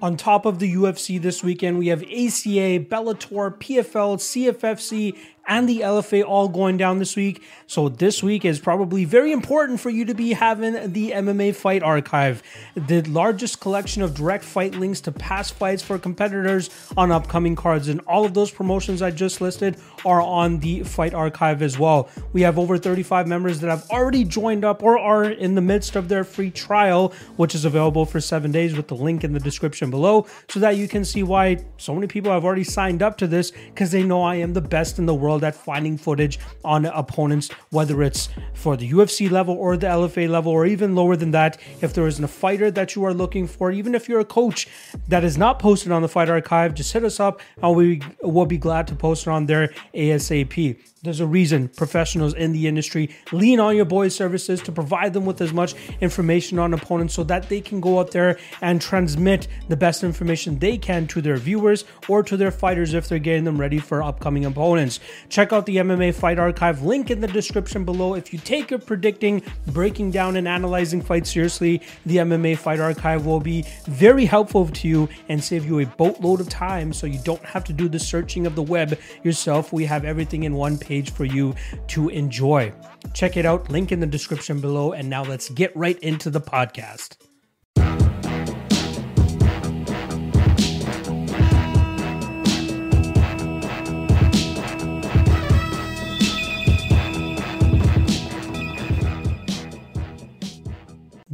On top of the UFC this weekend, we have ACA, Bellator, PFL, CFFC, and the LFA all going down this week. So this week is probably very important for you to be having the MMA Fight Archive, the largest collection of direct fight links to past fights for competitors on upcoming cards. And all of those promotions I just listed are on the Fight Archive as well. We have over 35 members that have already joined up or are in the midst of their free trial, which is available for seven days with the link in the description below, so that you can see why so many people have already signed up to this because they know I am the best in the world at finding footage on opponents, whether it's for the UFC level or the LFA level, or even lower than that. If there isn't a fighter that you are looking for, even if you're a coach that is not posted on the Fight Archive, just hit us up and we will be glad to post it on there ASAP. There's a reason professionals in the industry lean on your boys' services to provide them with as much information on opponents so that they can go out there and transmit the best information they can to their viewers or to their fighters if they're getting them ready for upcoming opponents. Check out the MMA Fight Archive link in the description below. If you take your predicting, breaking down, and analyzing fights seriously, the MMA Fight Archive will be very helpful to you and save you a boatload of time so you don't have to do the searching of the web yourself. We have everything in one page page for you to enjoy. Check it out, link in the description below. And now let's get right into the podcast.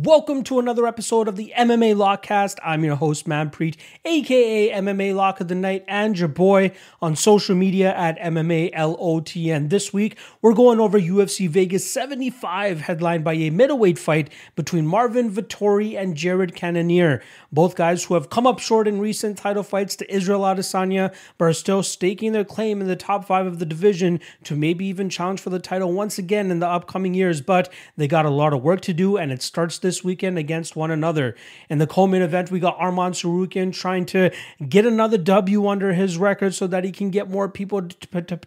Welcome to another episode of the MMA Lockcast. I'm your host, Manpreet, aka MMA Lock of the Night, and your boy on social media at MMA LOTN. This week, we're going over UFC Vegas 75, headlined by a middleweight fight between Marvin Vettori and Jared Cannonier. Both guys who have come up short in recent title fights to Israel Adesanya, but are still staking their claim in the top five of the division to maybe even challenge for the title once again in the upcoming years. But they got a lot of work to do, and it starts this this weekend against one another. In the co-main event, we got Arman Tsarukyan trying to get another W under his record so that he can get more people to, to,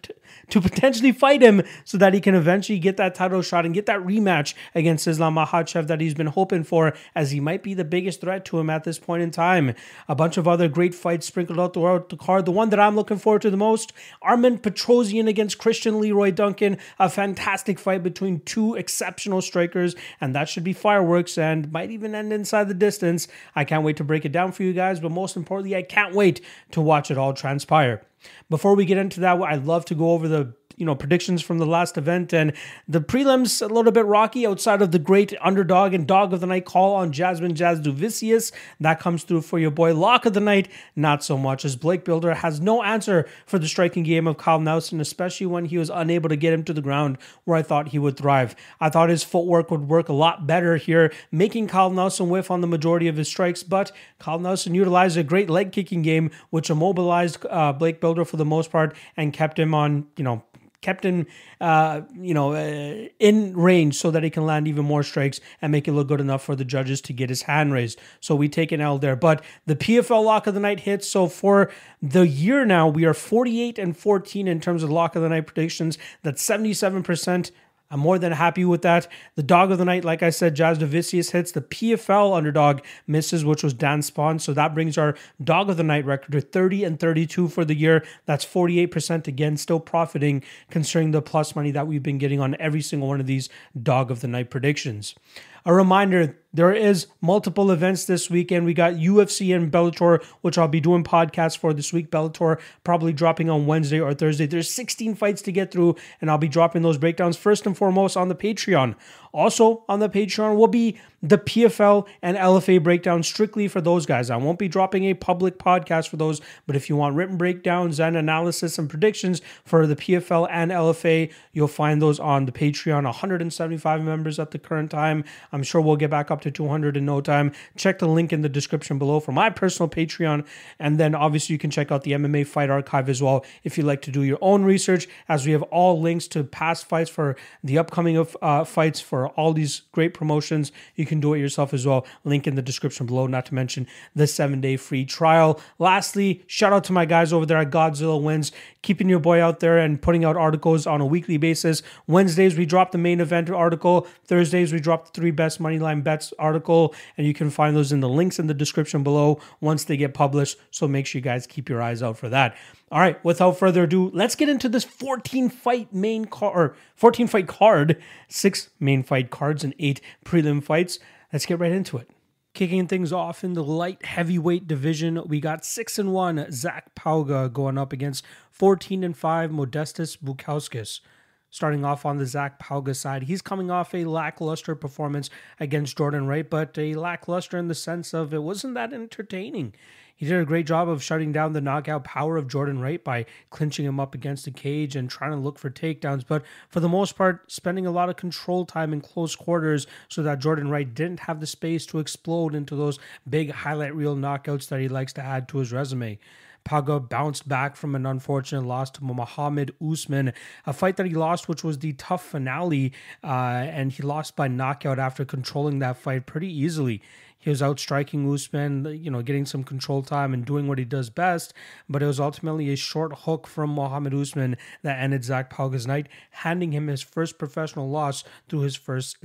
to potentially fight him so that he can eventually get that title shot and get that rematch against Islam Makhachev that he's been hoping for as he might be the biggest threat to him at this point in time. A bunch of other great fights sprinkled out throughout the card. The one that I'm looking forward to the most, Armen Petrosyan against Christian Leroy Duncan. A fantastic fight between two exceptional strikers and that should be fireworks and might even end inside the distance. I can't wait to break it down for you guys, but most importantly, I can't wait to watch it all transpire. Before we get into that, I'd love to go over the you know predictions from the last event and the prelims a little bit rocky outside of the great underdog and dog of the night call on Jasmine Jasudavicius. That comes through for your boy. Lock of the night, not so much as Blake Bilder has no answer for the striking game of Kyle Nelson, especially when he was unable to get him to the ground where I thought he would thrive. I thought his footwork would work a lot better here, making Kyle Nelson whiff on the majority of his strikes, but Kyle Nelson utilized a great leg kicking game, which immobilized uh, Blake Bilder for the most part and kept him on, you know, kept him, uh, you know, uh, in range so that he can land even more strikes and make it look good enough for the judges to get his hand raised. So we take an L there. But the PFL lock of the night hits. So for the year now, we are 48 and 14 in terms of lock of the night predictions. That's 77% I'm more than happy with that. The dog of the night, like I said, Jasudavicius hits. The PFL underdog misses, which was Dan Spawn. So that brings our dog of the night record to 30 and 32 for the year. That's 48% again, still profiting considering the plus money that we've been getting on every single one of these dog of the night predictions. A reminder there is multiple events this weekend. We got UFC and Bellator, which I'll be doing podcasts for this week. Bellator probably dropping on Wednesday or Thursday. There's 16 fights to get through, and I'll be dropping those breakdowns first and foremost on the Patreon. Also on the Patreon will be the PFL and LFA breakdown strictly for those guys. I won't be dropping a public podcast for those, but if you want written breakdowns and analysis and predictions for the PFL and LFA, you'll find those on the Patreon. 175 members at the current time. I'm sure we'll get back up to 200 in no time. Check the link in the description below for my personal Patreon. And then obviously you can check out the MMA Fight Archive as well if you'd like to do your own research, as we have all links to past fights for the upcoming of uh, fights for for all these great promotions. You can do it yourself as well. Link in the description below, not to mention the seven day free trial. Lastly, shout out to my guys over there at Godzilla Wins, keeping your boy out there and putting out articles on a weekly basis. Wednesdays, we drop the main event article. Thursdays, we drop the three best moneyline bets article, and you can find those in the links in the description below once they get published. So make sure you guys keep your eyes out for that. All right, without further ado, let's get into this 14 fight main card or 14 fight card, six main fight cards and eight prelim fights. Let's get right into it. Kicking things off in the light heavyweight division, we got six and one Zach Pauga going up against 14 and five Modestas Bukauskas. Starting off on the Zach Pauga side, he's coming off a lackluster performance against Jordan Wright, but a lackluster in the sense of it wasn't that entertaining. He did a great job of shutting down the knockout power of Jordan Wright by clinching him up against the cage and trying to look for takedowns, but for the most part, spending a lot of control time in close quarters so that Jordan Wright didn't have the space to explode into those big highlight reel knockouts that he likes to add to his resume. Pauga bounced back from an unfortunate loss to Mohammed Usman, a fight that he lost, which was the tough finale, uh, and he lost by knockout after controlling that fight pretty easily. He was outstriking Usman, you know, getting some control time and doing what he does best. But it was ultimately a short hook from Mohammed Usman that ended Zach Pauga's night, handing him his first professional loss through his first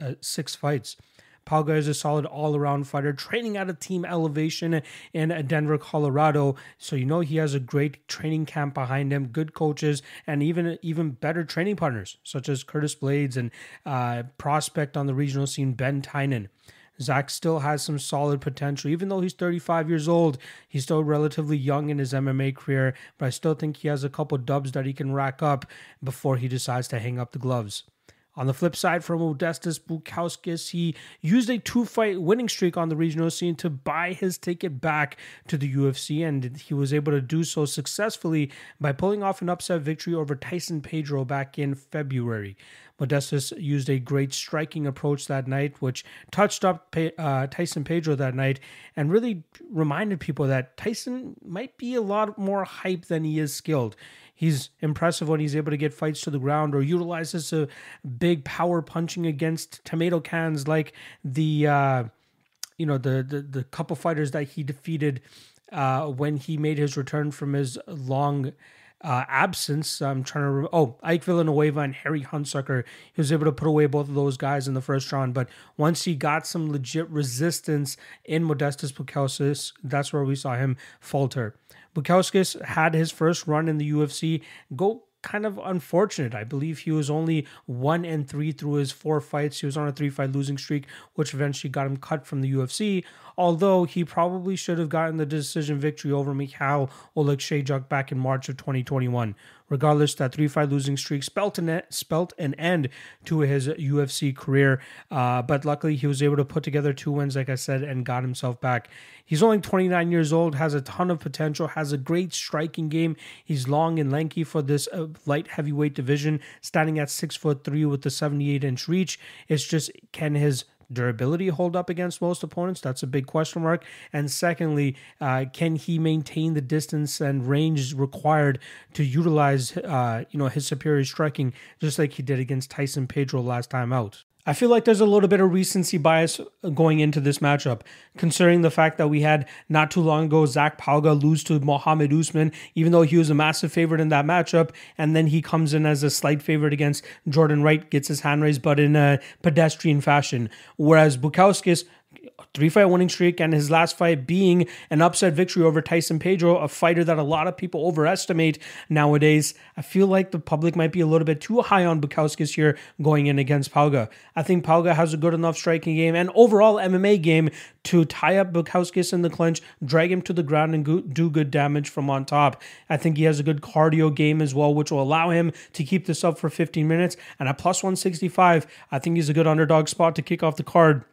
uh, six fights. Pauga is a solid all around fighter, training at a team elevation in Denver, Colorado. So you know he has a great training camp behind him, good coaches, and even even better training partners such as Curtis Blaydes and uh, prospect on the regional scene Ben Tynan. Zach still has some solid potential. Even though he's 35 years old, he's still relatively young in his MMA career, but I still think he has a couple dubs that he can rack up before he decides to hang up the gloves. On the flip side, from Modestas Bukauskas, he used a two fight winning streak on the regional scene to buy his ticket back to the UFC, and he was able to do so successfully by pulling off an upset victory over Tyson Pedro back in February. Modestas used a great striking approach that night, which touched up uh, Tyson Pedro that night and really reminded people that Tyson might be a lot more hype than he is skilled. He's impressive when he's able to get fights to the ground or utilizes a big power punching against tomato cans like the uh, you know the, the the couple fighters that he defeated uh, when he made his return from his long uh, absence. I'm trying to remember. Oh, Ike Villanueva and Harry Hunsucker. He was able to put away both of those guys in the first round. But once he got some legit resistance in Modestas Bukauskas, that's where we saw him falter. Bukauskas had his first run in the UFC go kind of unfortunate. I believe he was only one and three through his four fights. He was on a three fight losing streak, which eventually got him cut from the UFC. Although he probably should have gotten the decision victory over Mikhail Oleksiejczuk back in March of 2021. Regardless, that three fight losing streak spelt an, spelt an end to his UFC career. Uh, but luckily, he was able to put together two wins, like I said, and got himself back. He's only 29 years old, has a ton of potential, has a great striking game. He's long and lanky for this uh, light heavyweight division, standing at six foot three with the 78 inch reach. It's just can his durability hold up against most opponents? That's a big question mark. And secondly, uh, can he maintain the distance and range required to utilize, uh, you know, his superior striking, just like he did against Tyson Pedro last time out? I feel like there's a little bit of recency bias going into this matchup, considering the fact that we had not too long ago Zach Pauga lose to Mohammed Usman, even though he was a massive favorite in that matchup, and then he comes in as a slight favorite against Jordan Wright, gets his hand raised, but in a pedestrian fashion. Whereas Bukauskas three fight winning streak and his last fight being an upset victory over Tyson Pedro, a fighter that a lot of people overestimate nowadays. I feel like the public might be a little bit too high on Bukauskas here going in against Pauga. I think Pauga has a good enough striking game and overall MMA game to tie up Bukauskas in the clinch, drag him to the ground, and do good damage from on top. I think he has a good cardio game as well, which will allow him to keep this up for 15 minutes. And at plus 165, I think he's a good underdog spot to kick off the card.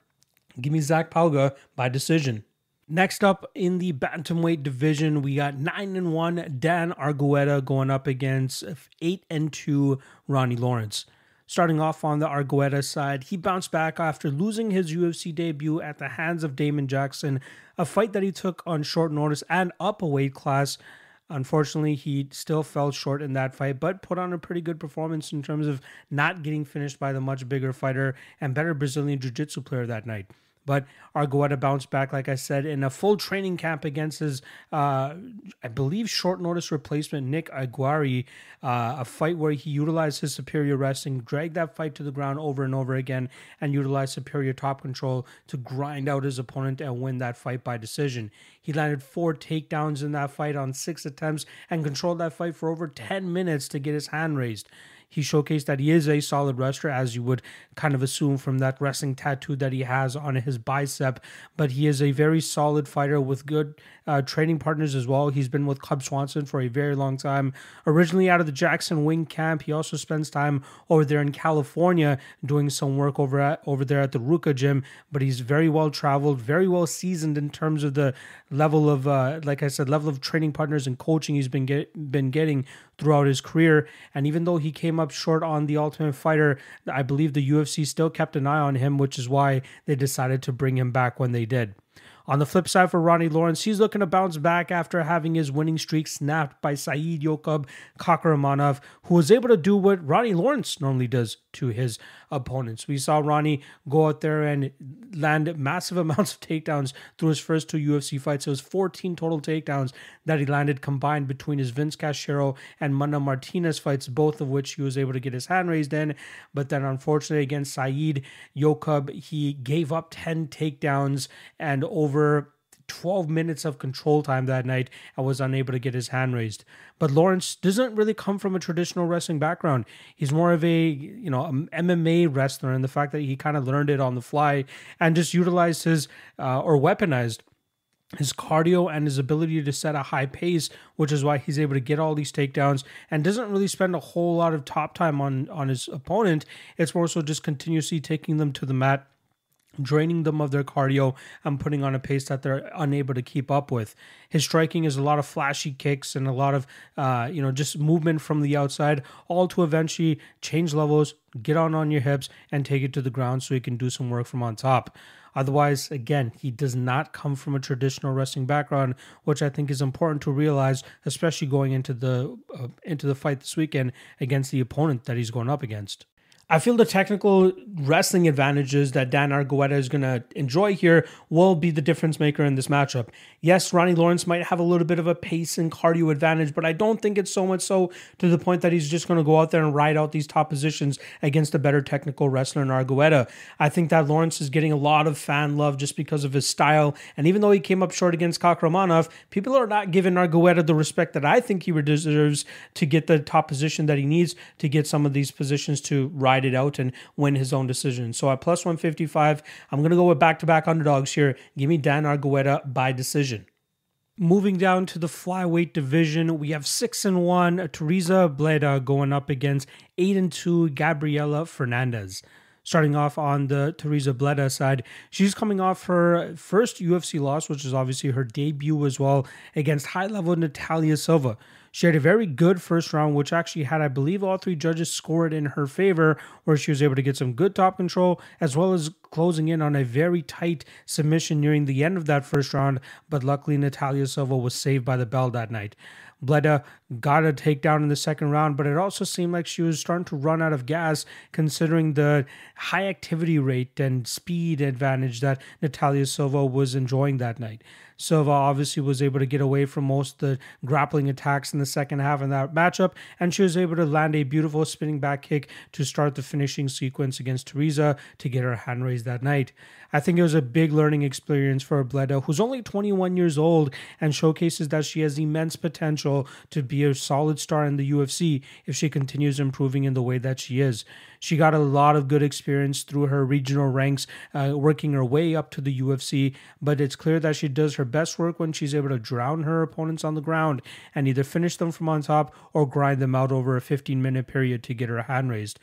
Give me Zach Pauga by decision. Next up in the bantamweight division, we got nine and one Dan Argueta going up against eight and two Ronnie Lawrence. Starting off on the Argueta side, he bounced back after losing his UFC debut at the hands of Damon Jackson, a fight that he took on short notice and up a weight class. Unfortunately, he still fell short in that fight, but put on a pretty good performance in terms of not getting finished by the much bigger fighter and better Brazilian Jiu Jitsu player that night. But Argueta bounced back, like I said, in a full training camp against his, uh, I believe, short notice replacement, Nick Aguirre, uh, a fight where he utilized his superior wrestling, dragged that fight to the ground over and over again, and utilized superior top control to grind out his opponent and win that fight by decision. He landed four takedowns in that fight on six attempts and controlled that fight for over 10 minutes to get his hand raised. He showcased that he is a solid wrestler, as you would kind of assume from that wrestling tattoo that he has on his bicep. But he is a very solid fighter with good uh, training partners as well. He's been with Cub Swanson for a very long time. Originally out of the Jackson Wink camp, he also spends time over there in California doing some work over at over there at the Ruka gym. But he's very well traveled, very well seasoned in terms of the level of, uh, like I said, level of training partners and coaching he's been get, been getting throughout his career. And even though he came up short on the Ultimate Fighter, I believe the UFC still kept an eye on him, which is why they decided to bring him back when they did. On the flip side for Ronnie Lawrence, he's looking to bounce back after having his winning streak snapped by Saidyokub Kakhramonov, who was able to do what Ronnie Lawrence normally does to his opponents. We saw Ronnie go out there and land massive amounts of takedowns through his first two UFC fights. It was 14 total takedowns that he landed combined between his Vince Cachero and Mana Martinez fights, both of which he was able to get his hand raised in. But then, unfortunately, against Saeed Yoqub, he gave up 10 takedowns and over 12 minutes of control time that night and was unable to get his hand raised. But Lawrence doesn't really come from a traditional wrestling background. He's more of a, you know, MMA wrestler and the fact that he kind of learned it on the fly and just utilized his uh, or weaponized his cardio and his ability to set a high pace, which is why he's able to get all these takedowns and doesn't really spend a whole lot of top time on on his opponent. It's more so just continuously taking them to the mat draining them of their cardio and putting on a pace that they're unable to keep up with. His striking is a lot of flashy kicks and a lot of, uh, you know, just movement from the outside, all to eventually change levels, get on on your hips, and take it to the ground so he can do some work from on top. Otherwise, again, he does not come from a traditional wrestling background, which I think is important to realize, especially going into the uh, into the fight this weekend against the opponent that he's going up against. I feel the technical wrestling advantages that Dan Argueta is going to enjoy here will be the difference maker in this matchup. Yes, Ronnie Lawrence might have a little bit of a pace and cardio advantage, but I don't think it's so much so to the point that he's just going to go out there and ride out these top positions against a better technical wrestler in Argueta. I think that Lawrence is getting a lot of fan love just because of his style. And even though he came up short against Kakhramonov, people are not giving Argueta the respect that I think he deserves to get the top position that he needs to get some of these positions to ride ride it out and win his own decision. So at plus 155, I'm going to go with back to back underdogs here. Give me Dan Argueta by decision. Moving down to the flyweight division, we have six and one Tereza Bleda going up against eight and two Gabriela Fernandes. Starting off on the Tereza Bleda side, she's coming off her first UFC loss, which is obviously her debut as well, against high level Natalia Silva. She had a very good first round, which actually had, I believe, all three judges scored in her favor, where she was able to get some good top control, as well as closing in on a very tight submission nearing the end of that first round. But luckily, Natalia Silva was saved by the bell that night. Bleda got a takedown in the second round, but it also seemed like she was starting to run out of gas considering the high activity rate and speed advantage that Natalia Silva was enjoying that night. Silva obviously was able to get away from most of the grappling attacks in the second half in that matchup, and she was able to land a beautiful spinning back kick to start the finishing sequence against Tereza to get her hand raised that night. I think it was a big learning experience for Bleda, who's only 21 years old and showcases that she has immense potential to be a solid star in the UFC if she continues improving in the way that she is. She got a lot of good experience through her regional ranks, uh, working her way up to the UFC, but it's clear that she does her best work when she's able to drown her opponents on the ground and either finish them from on top or grind them out over a 15 minute period to get her hand raised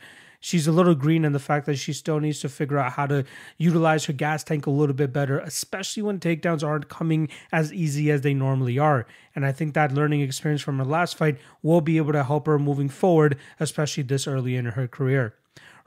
she's a little green in the fact that she still needs to figure out how to utilize her gas tank a little bit better, especially when takedowns aren't coming as easy as they normally are. And I think that learning experience from her last fight will be able to help her moving forward, especially this early in her career.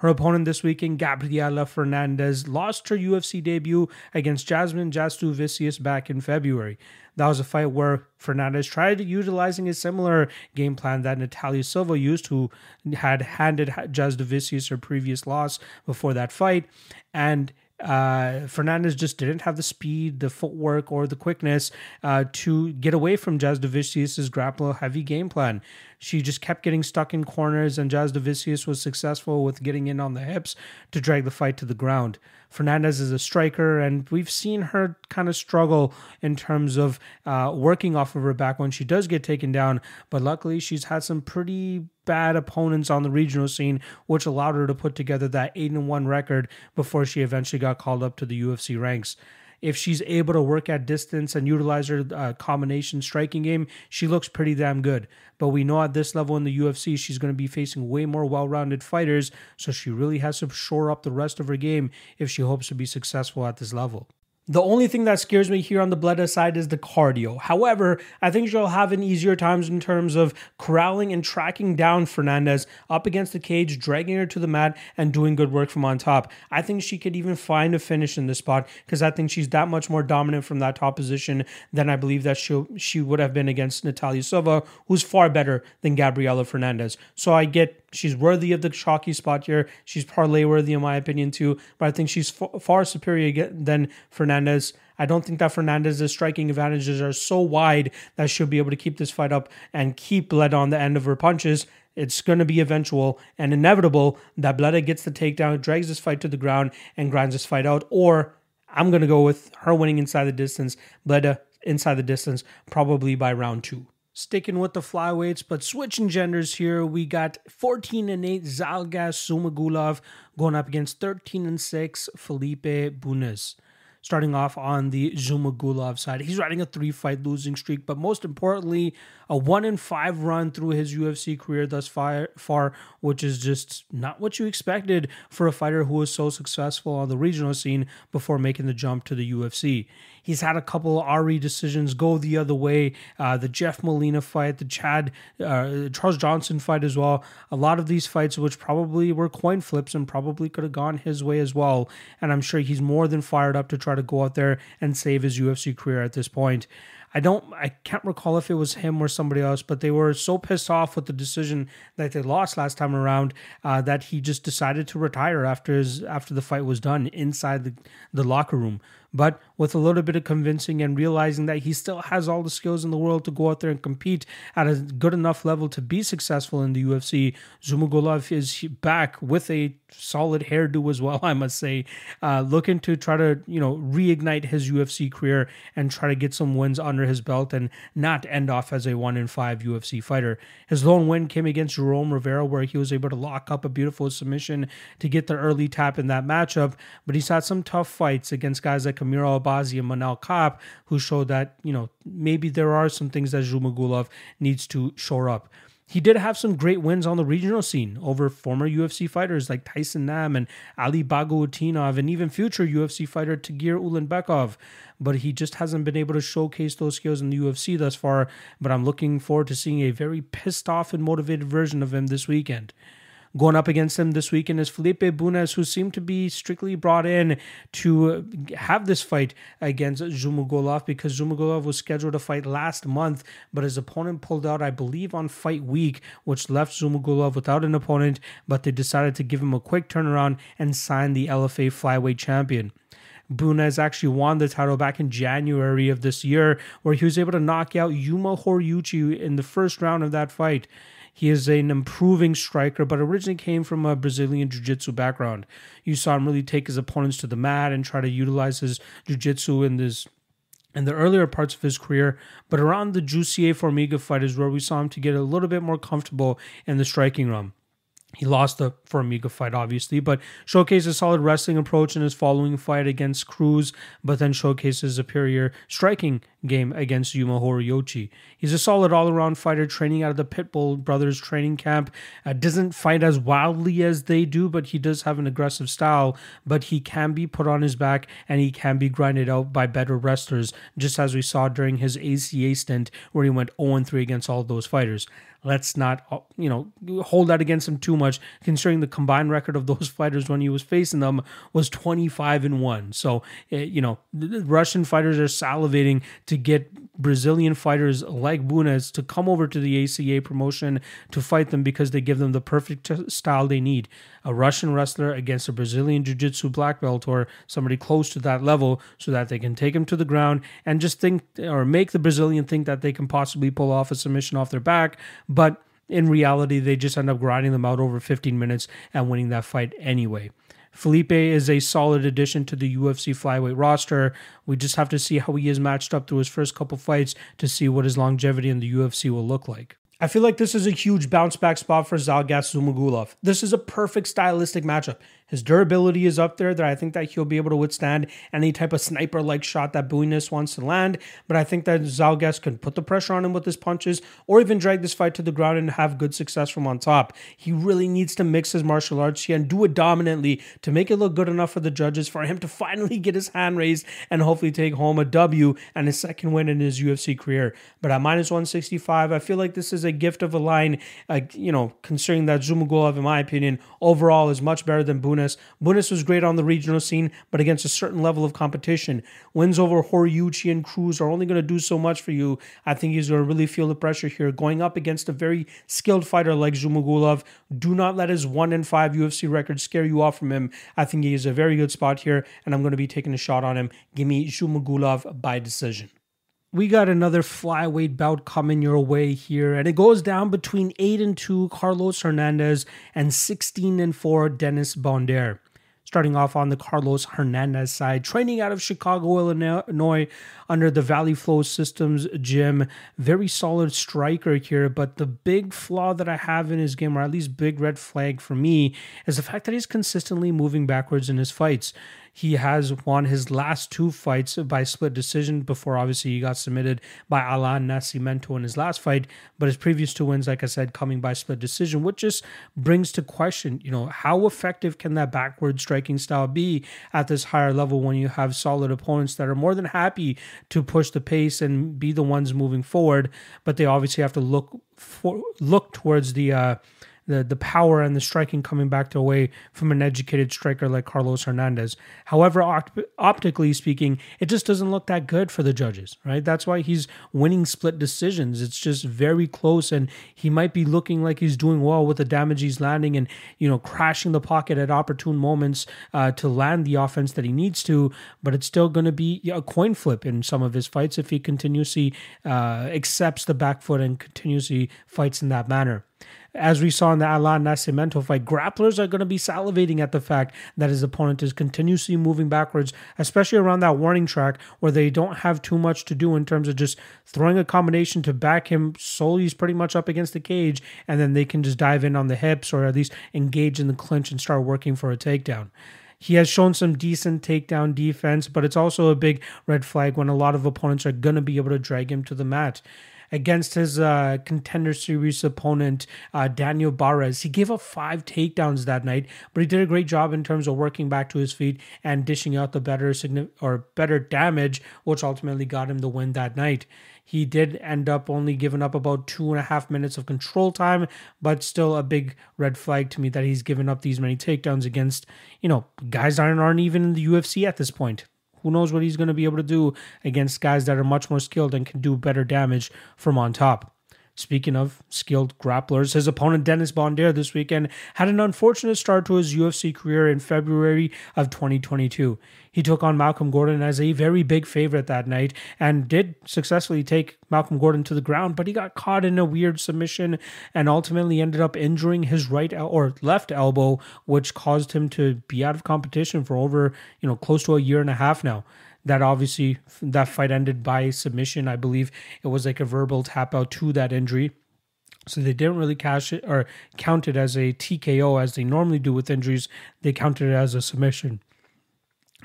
Her opponent this weekend, Gabriela Fernandes, lost her UFC debut against Jasmine Jasudavicius back in February. That was a fight where Fernandes tried utilizing a similar game plan that Natalia Silva used, who had handed Jasudavicius her previous loss before that fight. And uh, Fernandes just didn't have the speed, the footwork, or the quickness uh, to get away from Jazz Jasudavicius's grapple heavy game plan. She just kept getting stuck in corners, and Jazz Jasudavicius was successful with getting in on the hips to drag the fight to the ground. Fernandes is a striker, and we've seen her kind of struggle in terms of uh, working off of her back when she does get taken down. But luckily, she's had some pretty bad opponents on the regional scene, which allowed her to put together that 8 and 1 record before she eventually got called up to the UFC ranks if she's able to work at distance and utilize her uh, combination striking game, she looks pretty damn good. But we know at this level in the UFC, she's going to be facing way more well rounded fighters. So she really has to shore up the rest of her game if she hopes to be successful at this level. The only thing that scares me here on the Bleda side is the cardio. However, I think she'll have an easier times in terms of corralling and tracking down Fernandes up against the cage, dragging her to the mat, and doing good work from on top. I think she could even find a finish in this spot because I think she's that much more dominant from that top position than I believe that she she would have been against Natalia Silva, who's far better than Gabriela Fernandes. So I get She's worthy of the chalky spot here. She's parlay worthy, in my opinion, too. But I think she's f- far superior than Fernandes. I don't think that Fernandes's striking advantages are so wide that she'll be able to keep this fight up and keep Bleda on the end of her punches. It's going to be eventual and inevitable that Bleda gets the takedown, drags this fight to the ground, and grinds this fight out. Or I'm going to go with her winning inside the distance, Bleda inside the distance, probably by round two sticking with the flyweights, but switching genders here. We got 14 and 8 Zhalgas Zhumagulov going up against 13 and 6 Felipe Bunes. Starting off on the Zhumagulov side, he's riding a three fight losing streak, but most importantly, a one in five run through his UFC career thus far, which is just not what you expected for a fighter who was so successful on the regional scene before making the jump to the UFC. He's had a couple of RE decisions go the other way. Uh, the Jeff Molina fight, the Chad uh, Charles Johnson fight as well. A lot of these fights, which probably were coin flips and probably could have gone his way as well. And I'm sure he's more than fired up to try to go out there and save his UFC career at this point. I don't I can't recall if it was him or somebody else, but they were so pissed off with the decision that they lost last time around uh, that he just decided to retire after his after the fight was done inside the, the locker room. But with a little bit of convincing and realizing that he still has all the skills in the world to go out there and compete at a good enough level to be successful in the UFC, Zhumagulov is back with a solid hairdo as well, I must say, uh, looking to try to, you know, reignite his UFC career and try to get some wins under his belt and not end off as a one in five UFC fighter. His lone win came against Jerome Rivera, where he was able to lock up a beautiful submission to get the early tap in that matchup, but he's had some tough fights against guys like Kamira Albazi and Manel Kape, who showed that, you know, maybe there are some things that Zhumagulov needs to shore up. He did have some great wins on the regional scene over former UFC fighters like Tyson Nam and Ali Bagautinov and even future UFC fighter Tagir Ulanbekov. But he just hasn't been able to showcase those skills in the UFC thus far. But I'm looking forward to seeing a very pissed off and motivated version of him this weekend. Going up against him this weekend is Felipe Bunes, who seemed to be strictly brought in to have this fight against Zhumagulov because Zhumagulov was scheduled to fight last month, but his opponent pulled out, I believe, on fight week, which left Zhumagulov without an opponent, but they decided to give him a quick turnaround and sign the LFA flyweight champion. Bunes actually won the title back in January of this year, where he was able to knock out Yuma Horiguchi in the first round of that fight. He is an improving striker, but originally came from a Brazilian Jiu Jitsu background. You saw him really take his opponents to the mat and try to utilize his Jiu Jitsu in this in the earlier parts of his career, but around the Jussier Formiga fight is where we saw him to get a little bit more comfortable in the striking realm. He lost the Formiga fight, obviously, but showcased a solid wrestling approach in his following fight against Cruz, but then showcased his superior striking game against Yuma Horiguchi. He's a solid all around fighter training out of the Pitbull Brothers training camp. Uh, doesn't fight as wildly as they do, but he does have an aggressive style. But he can be put on his back and he can be grinded out by better wrestlers, just as we saw during his ACA stint where he went 0 3 against all those fighters let's not uh, you know hold that against him too much considering the combined record of those fighters when he was facing them was 25 and 1 so eh, you know the russian fighters are salivating to get brazilian fighters like bunes to come over to the aca promotion to fight them because they give them the perfect style they need a russian wrestler against a brazilian jiu-jitsu black belt or somebody close to that level so that they can take him to the ground and just think or make the brazilian think that they can possibly pull off a submission off their back but in reality, they just end up grinding them out over 15 minutes and winning that fight anyway. Felipe is a solid addition to the UFC flyweight roster. We just have to see how he is matched up through his first couple fights to see what his longevity in the UFC will look like. I feel like this is a huge bounce back spot for Zhalgas Zhumagulov. This is a perfect stylistic matchup. His durability is up there that I think that he'll be able to withstand any type of sniper like shot that Bunes wants to land. But I think that Zhalgas can put the pressure on him with his punches or even drag this fight to the ground and have good success from on top. He really needs to mix his martial arts here and do it dominantly to make it look good enough for the judges for him to finally get his hand raised and hopefully take home a W and his second win in his UFC career. But at minus 165, I feel like this is a gift of a line, uh, you know, considering that Zhumagulov, in my opinion, overall is much better than Bunes Bunes was great on the regional scene, but against a certain level of competition. Wins over Horiguchi and Cruz are only going to do so much for you. I think he's going to really feel the pressure here. Going up against a very skilled fighter like Zhumagulov, do not let his 1 in 5 UFC record scare you off from him. I think he is a very good spot here, and I'm going to be taking a shot on him. Give me Zhumagulov by decision we got another flyweight bout coming your way here, and it goes down between 8 and 2 Carlos Hernandez and 16 and 4 Dennis Bondar. Starting off on the Carlos Hernandez side, training out of Chicago, Illinois, under the Valley Flow Systems gym. Very solid striker here, but the big flaw that I have in his game, or at least big red flag for me, is the fact that he's consistently moving backwards in his fights. He has won his last two fights by split decision before obviously he got submitted by Alan Nascimento in his last fight. But his previous two wins, like I said, coming by split decision, which just brings to question, you know, how effective can that backward striking style be at this higher level when you have solid opponents that are more than happy to push the pace and be the ones moving forward, but they obviously have to look for look towards the uh, the the power and the striking coming back to away from an educated striker like Carlos Hernandez. However, opt- optically speaking, it just doesn't look that good for the judges, right? That's why he's winning split decisions. It's just very close, and he might be looking like he's doing well with the damage he's landing, and you know, crashing the pocket at opportune moments uh, to land the offense that he needs to. But it's still going to be a coin flip in some of his fights if he continuously uh, accepts the back foot and continuously fights in that manner as we saw in the Alan Nascimento fight, grapplers are going to be salivating at the fact that his opponent is continuously moving backwards, especially around that warning track where they don't have too much to do in terms of just throwing a combination to back him solely he's pretty much up against the cage, and then they can just dive in on the hips or at least engage in the clinch and start working for a takedown. He has shown some decent takedown defense, but it's also a big red flag when a lot of opponents are going to be able to drag him to the mat against his uh, contender series opponent, uh, Daniel Barez. He gave up five takedowns that night, but he did a great job in terms of working back to his feet and dishing out the better or better damage, which ultimately got him the win that night. He did end up only giving up about two and a half minutes of control time, but still a big red flag to me that he's given up these many takedowns against, you know, guys that aren't even in the UFC at this point. Who knows what he's going to be able to do against guys that are much more skilled and can do better damage from on top. Speaking of skilled grapplers, his opponent Dennis Bondar this weekend had an unfortunate start to his UFC career in February of 2022. He took on Malcolm Gordon as a very big favorite that night and did successfully take Malcolm Gordon to the ground, but he got caught in a weird submission and ultimately ended up injuring his right el- or left elbow, which caused him to be out of competition for over, you know, close to a year and a half now that obviously that fight ended by submission. I believe it was like a verbal tap out to that injury. So they didn't really cash it or count it as a TKO as they normally do with injuries. They counted it as a submission.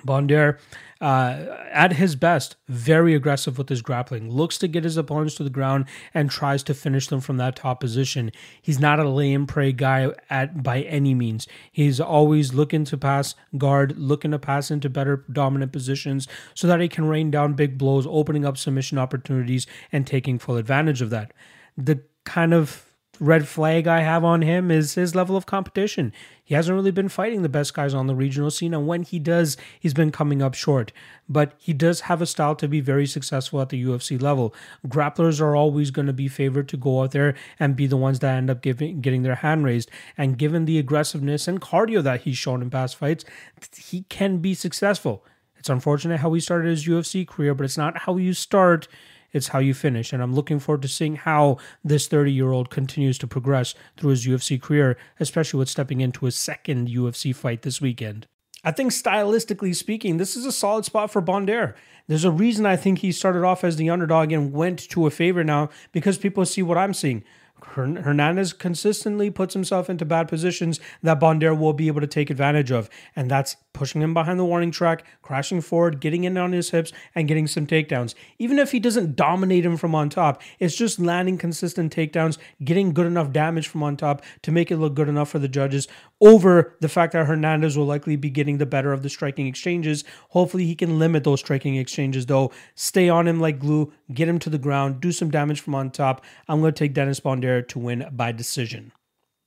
Bondar, uh, at his best, very aggressive with his grappling, looks to get his opponents to the ground and tries to finish them from that top position. He's not a lay and pray guy at by any means. He's always looking to pass guard, looking to pass into better dominant positions so that he can rain down big blows, opening up submission opportunities and taking full advantage of that. The kind of red flag I have on him is his level of competition. He hasn't really been fighting the best guys on the regional scene, and when he does, he's been coming up short. But he does have a style to be very successful at the UFC level. Grapplers are always going to be favored to go out there and be the ones that end up giving getting their hand raised. And given the aggressiveness and cardio that he's shown in past fights, he can be successful. It's unfortunate how he started his UFC career, but it's not how you start it's how you finish. And I'm looking forward to seeing how this 30 year old continues to progress through his UFC career, especially with stepping into his second UFC fight this weekend. I think stylistically speaking, this is a solid spot for Bondar. There's a reason I think he started off as the underdog and went to a favor now because people see what I'm seeing. Hernandez consistently puts himself into bad positions that Bondar will be able to take advantage of. And that's pushing him behind the warning track, crashing forward, getting in on his hips, and getting some takedowns. Even if he doesn't dominate him from on top, it's just landing consistent takedowns, getting good enough damage from on top to make it look good enough for the judges over the fact that Hernandez will likely be getting the better of the striking exchanges. Hopefully, he can limit those striking exchanges, though. Stay on him like glue, get him to the ground, do some damage from on top. I'm going to take Dennis To win by decision.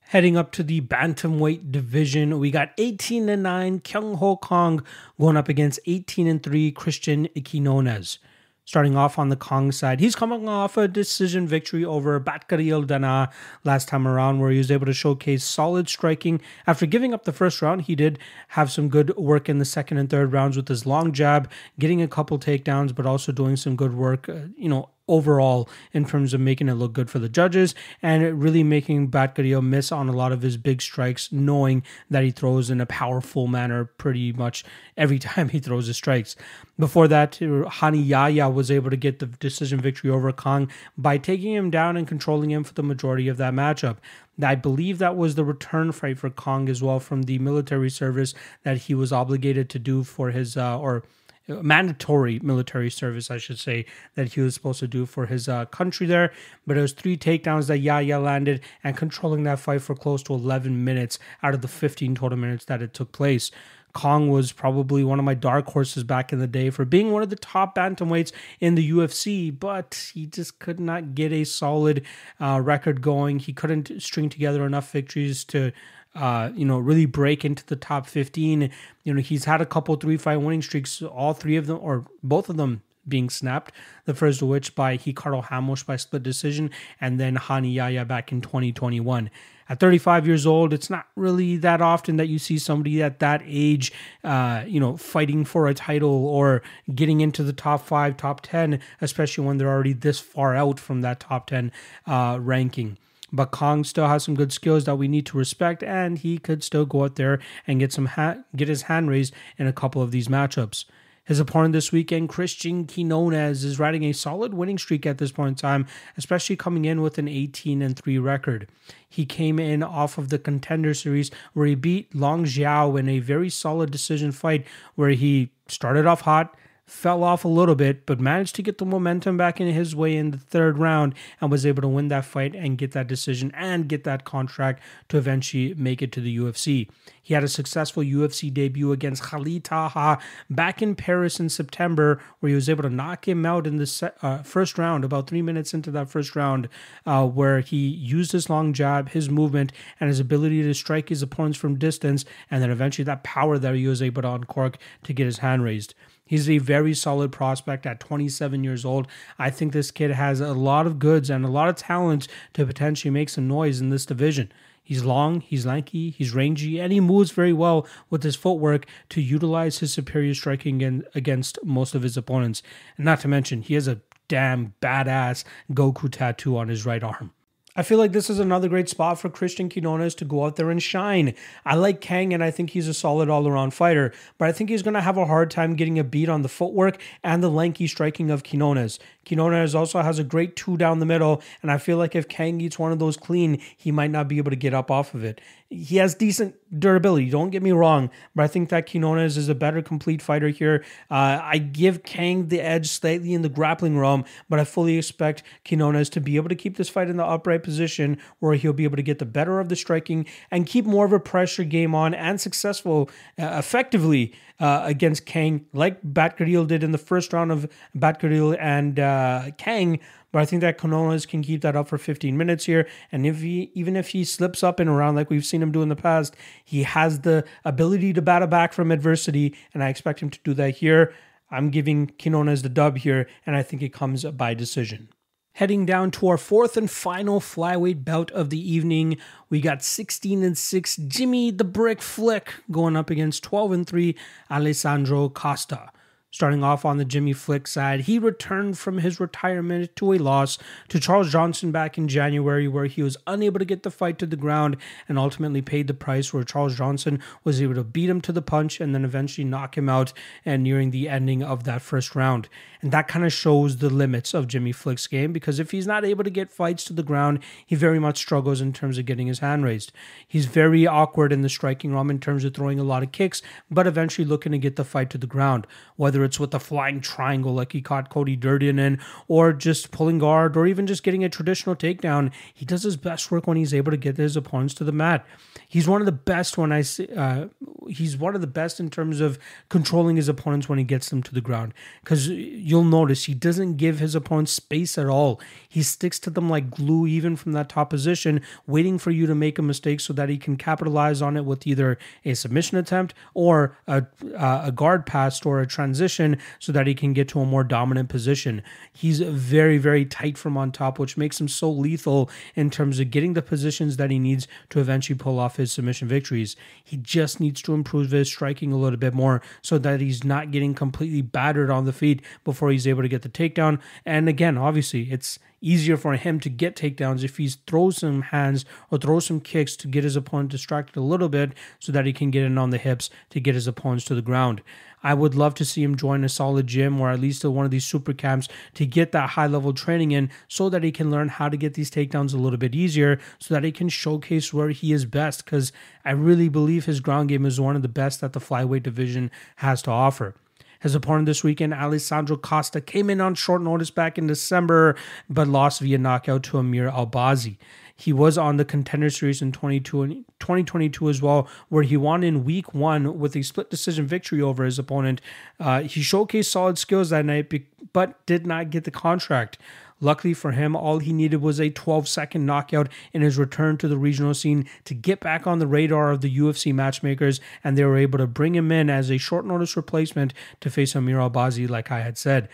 Heading up to the bantamweight division, we got 18 and 9 Kyung Ho Kang going up against 18 and 3 Christian Quinonez. Starting off on the Kang side, he's coming off a decision victory over Batgerel Danaa last time around, where he was able to showcase solid striking. After giving up the first round, he did have some good work in the second and third rounds with his long jab, getting a couple takedowns, but also doing some good work, uh, you know, overall in terms of making it look good for the judges and really making Batgerel miss on a lot of his big strikes, knowing that he throws in a powerful manner pretty much every time he throws his strikes. Before that, Rani Yahya was able to get the decision victory over Kang by taking him down and controlling him for the majority of that matchup. I believe that was the return fight for Kang as well from the military service that he was obligated to do for his, uh, or mandatory military service, I should say, that he was supposed to do for his uh, country there. But it was three takedowns that Yahya landed and controlling that fight for close to 11 minutes out of the 15 total minutes that it took place. Kang was probably one of my dark horses back in the day for being one of the top bantamweights in the UFC, but he just could not get a solid uh, record going. He couldn't string together enough victories to uh, you know, really break into the top 15. You know, he's had a couple three fight winning streaks, all three of them, or both of them being snapped. The first of which by Ricardo Ramos by split decision, and then Rani Yahya back in 2021. At 35 years old, it's not really that often that you see somebody at that age, uh, you know, fighting for a title or getting into the top five, top 10, especially when they're already this far out from that top 10 uh, ranking. But Kang still has some good skills that we need to respect, and he could still go out there and get some ha- get his hand raised in a couple of these matchups. His opponent this weekend, Christian Quinonez, is riding a solid winning streak at this point in time, especially coming in with an 18 and 3 record. He came in off of the contender series where he beat Long Xiao in a very solid decision fight where he started off hot, fell off a little bit, but managed to get the momentum back in his way in the third round and was able to win that fight and get that decision and get that contract to eventually make it to the UFC. He had a successful UFC debut against Khalid Taha back in Paris in September, where he was able to knock him out in the uh, first round, about three minutes into that first round, uh, where he used his long jab, his movement, and his ability to strike his opponents from distance, and then eventually that power that he was able to uncork to get his hand raised. He's a very solid prospect at 27 years old. I think this kid has a lot of goods and a lot of talent to potentially make some noise in this division. He's long, he's lanky, he's rangy, and he moves very well with his footwork to utilize his superior striking against most of his opponents. And not to mention, he has a damn badass Goku tattoo on his right arm. I feel like this is another great spot for Christian Quinonez to go out there and shine. I like Kang and I think he's a solid all around fighter, but I think he's going to have a hard time getting a beat on the footwork and the lanky striking of Quinonez. Quinonez also has a great two down the middle, and I feel like if Kang eats one of those clean, he might not be able to get up off of it. He has decent durability, don't get me wrong, but I think that Quinonez is a better complete fighter here. Uh, I give Kang the edge slightly in the grappling realm, but I fully expect Quinonez to be able to keep this fight in the upright position where he'll be able to get the better of the striking and keep more of a pressure game on and successful uh, effectively uh, against Kang, like Batgerel did in the first round of Batgerel and uh, Kang. But I think that Quinonez can keep that up for 15 minutes here. And if he, even if he slips up in a round like we've seen him do in the past, he has the ability to battle back from adversity. And I expect him to do that here. I'm giving Quinonez the dub here, and I think it comes by decision. Heading down to our fourth and final flyweight bout of the evening, we got 16 and 6 Jimmy the Brick Flick going up against 12 and 3 Alessandro Costa. Starting off on the Jimmy Flick side, he returned from his retirement to a loss to Charles Johnson back in January, where he was unable to get the fight to the ground and ultimately paid the price, where Charles Johnson was able to beat him to the punch and then eventually knock him out and nearing the ending of that first round. And that kind of shows the limits of Jimmy Flick's game because if he's not able to get fights to the ground, he very much struggles in terms of getting his hand raised. He's very awkward in the striking realm in terms of throwing a lot of kicks, but eventually looking to get the fight to the ground, whether it's with the flying triangle like he caught Cody Durden in, or just pulling guard, or even just getting a traditional takedown. He does his best work when he's able to get his opponents to the mat. He's one of the best when I see, uh, he's one of the best in terms of controlling his opponents when he gets them to the ground because you'll notice he doesn't give his opponents space at all. He sticks to them like glue, even from that top position, waiting for you to make a mistake so that he can capitalize on it with either a submission attempt or a, uh, a guard pass or a transition so that he can get to a more dominant position. He's very, very tight from on top, which makes him so lethal in terms of getting the positions that he needs to eventually pull off his submission victories. He just needs to improve his striking a little bit more so that he's not getting completely battered on the feet before before he's able to get the takedown. And again, obviously, it's easier for him to get takedowns if he throws some hands or throws some kicks to get his opponent distracted a little bit so that he can get in on the hips to get his opponents to the ground. I would love to see him join a solid gym or at least one of these super camps to get that high level training in so that he can learn how to get these takedowns a little bit easier so that he can showcase where he is best because I really believe his ground game is one of the best that the flyweight division has to offer. His opponent this weekend, Alessandro Costa, came in on short notice back in December, but lost via knockout to Amir Albazi. He was on the contender series in 2022 as well, where he won in week one with a split decision victory over his opponent. Uh, he showcased solid skills that night, but did not get the contract. Luckily for him, all he needed was a 12 second knockout in his return to the regional scene to get back on the radar of the UFC matchmakers, and they were able to bring him in as a short notice replacement to face Amir Albazi, like I had said.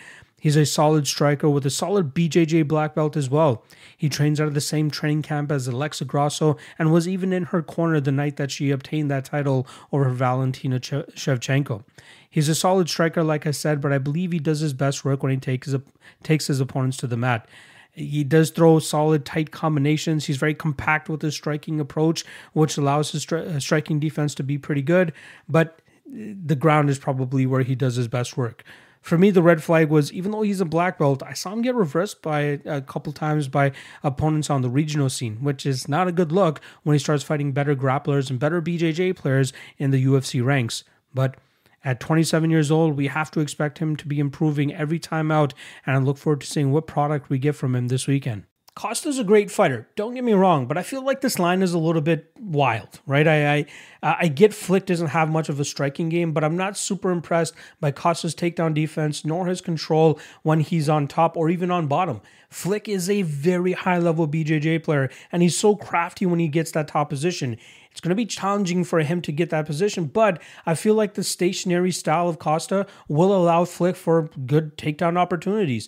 He's a solid striker with a solid BJJ black belt as well. He trains out of the same training camp as Alexa Grasso and was even in her corner the night that she obtained that title over Valentina Shevchenko. He's a solid striker, like I said, but I believe he does his best work when he takes his, takes his opponents to the mat. He does throw solid, tight combinations. He's very compact with his striking approach, which allows his stri- uh, striking defense to be pretty good. But the ground is probably where he does his best work. For me, the red flag was even though he's a black belt, I saw him get reversed by a couple times by opponents on the regional scene, which is not a good look when he starts fighting better grapplers and better BJJ players in the UFC ranks. But at 27 years old, we have to expect him to be improving every time out, and I look forward to seeing what product we get from him this weekend. Costa's a great fighter. Don't get me wrong, but I feel like this line is a little bit wild, right? I I, uh, I get Flick doesn't have much of a striking game, but I'm not super impressed by Costa's takedown defense nor his control when he's on top or even on bottom. Flick is a very high level BJJ player, and he's so crafty when he gets that top position. It's going to be challenging for him to get that position, but I feel like the stationary style of Costa will allow Flick for good takedown opportunities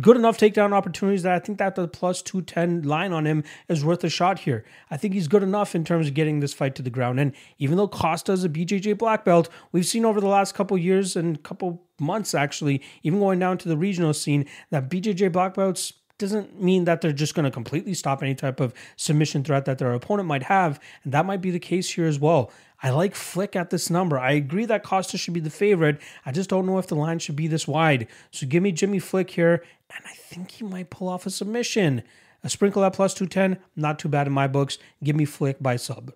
good enough takedown opportunities that I think that the plus 210 line on him is worth a shot here. I think he's good enough in terms of getting this fight to the ground. And even though Costa is a BJJ black belt, we've seen over the last couple years and couple months actually, even going down to the regional scene, that BJJ black belts doesn't mean that they're just going to completely stop any type of submission threat that their opponent might have. And that might be the case here as well. I like Flick at this number. I agree that Costa should be the favorite. I just don't know if the line should be this wide. So give me Jimmy Flick here, and I think he might pull off a submission. A sprinkle at plus 210, not too bad in my books. Give me Flick by sub.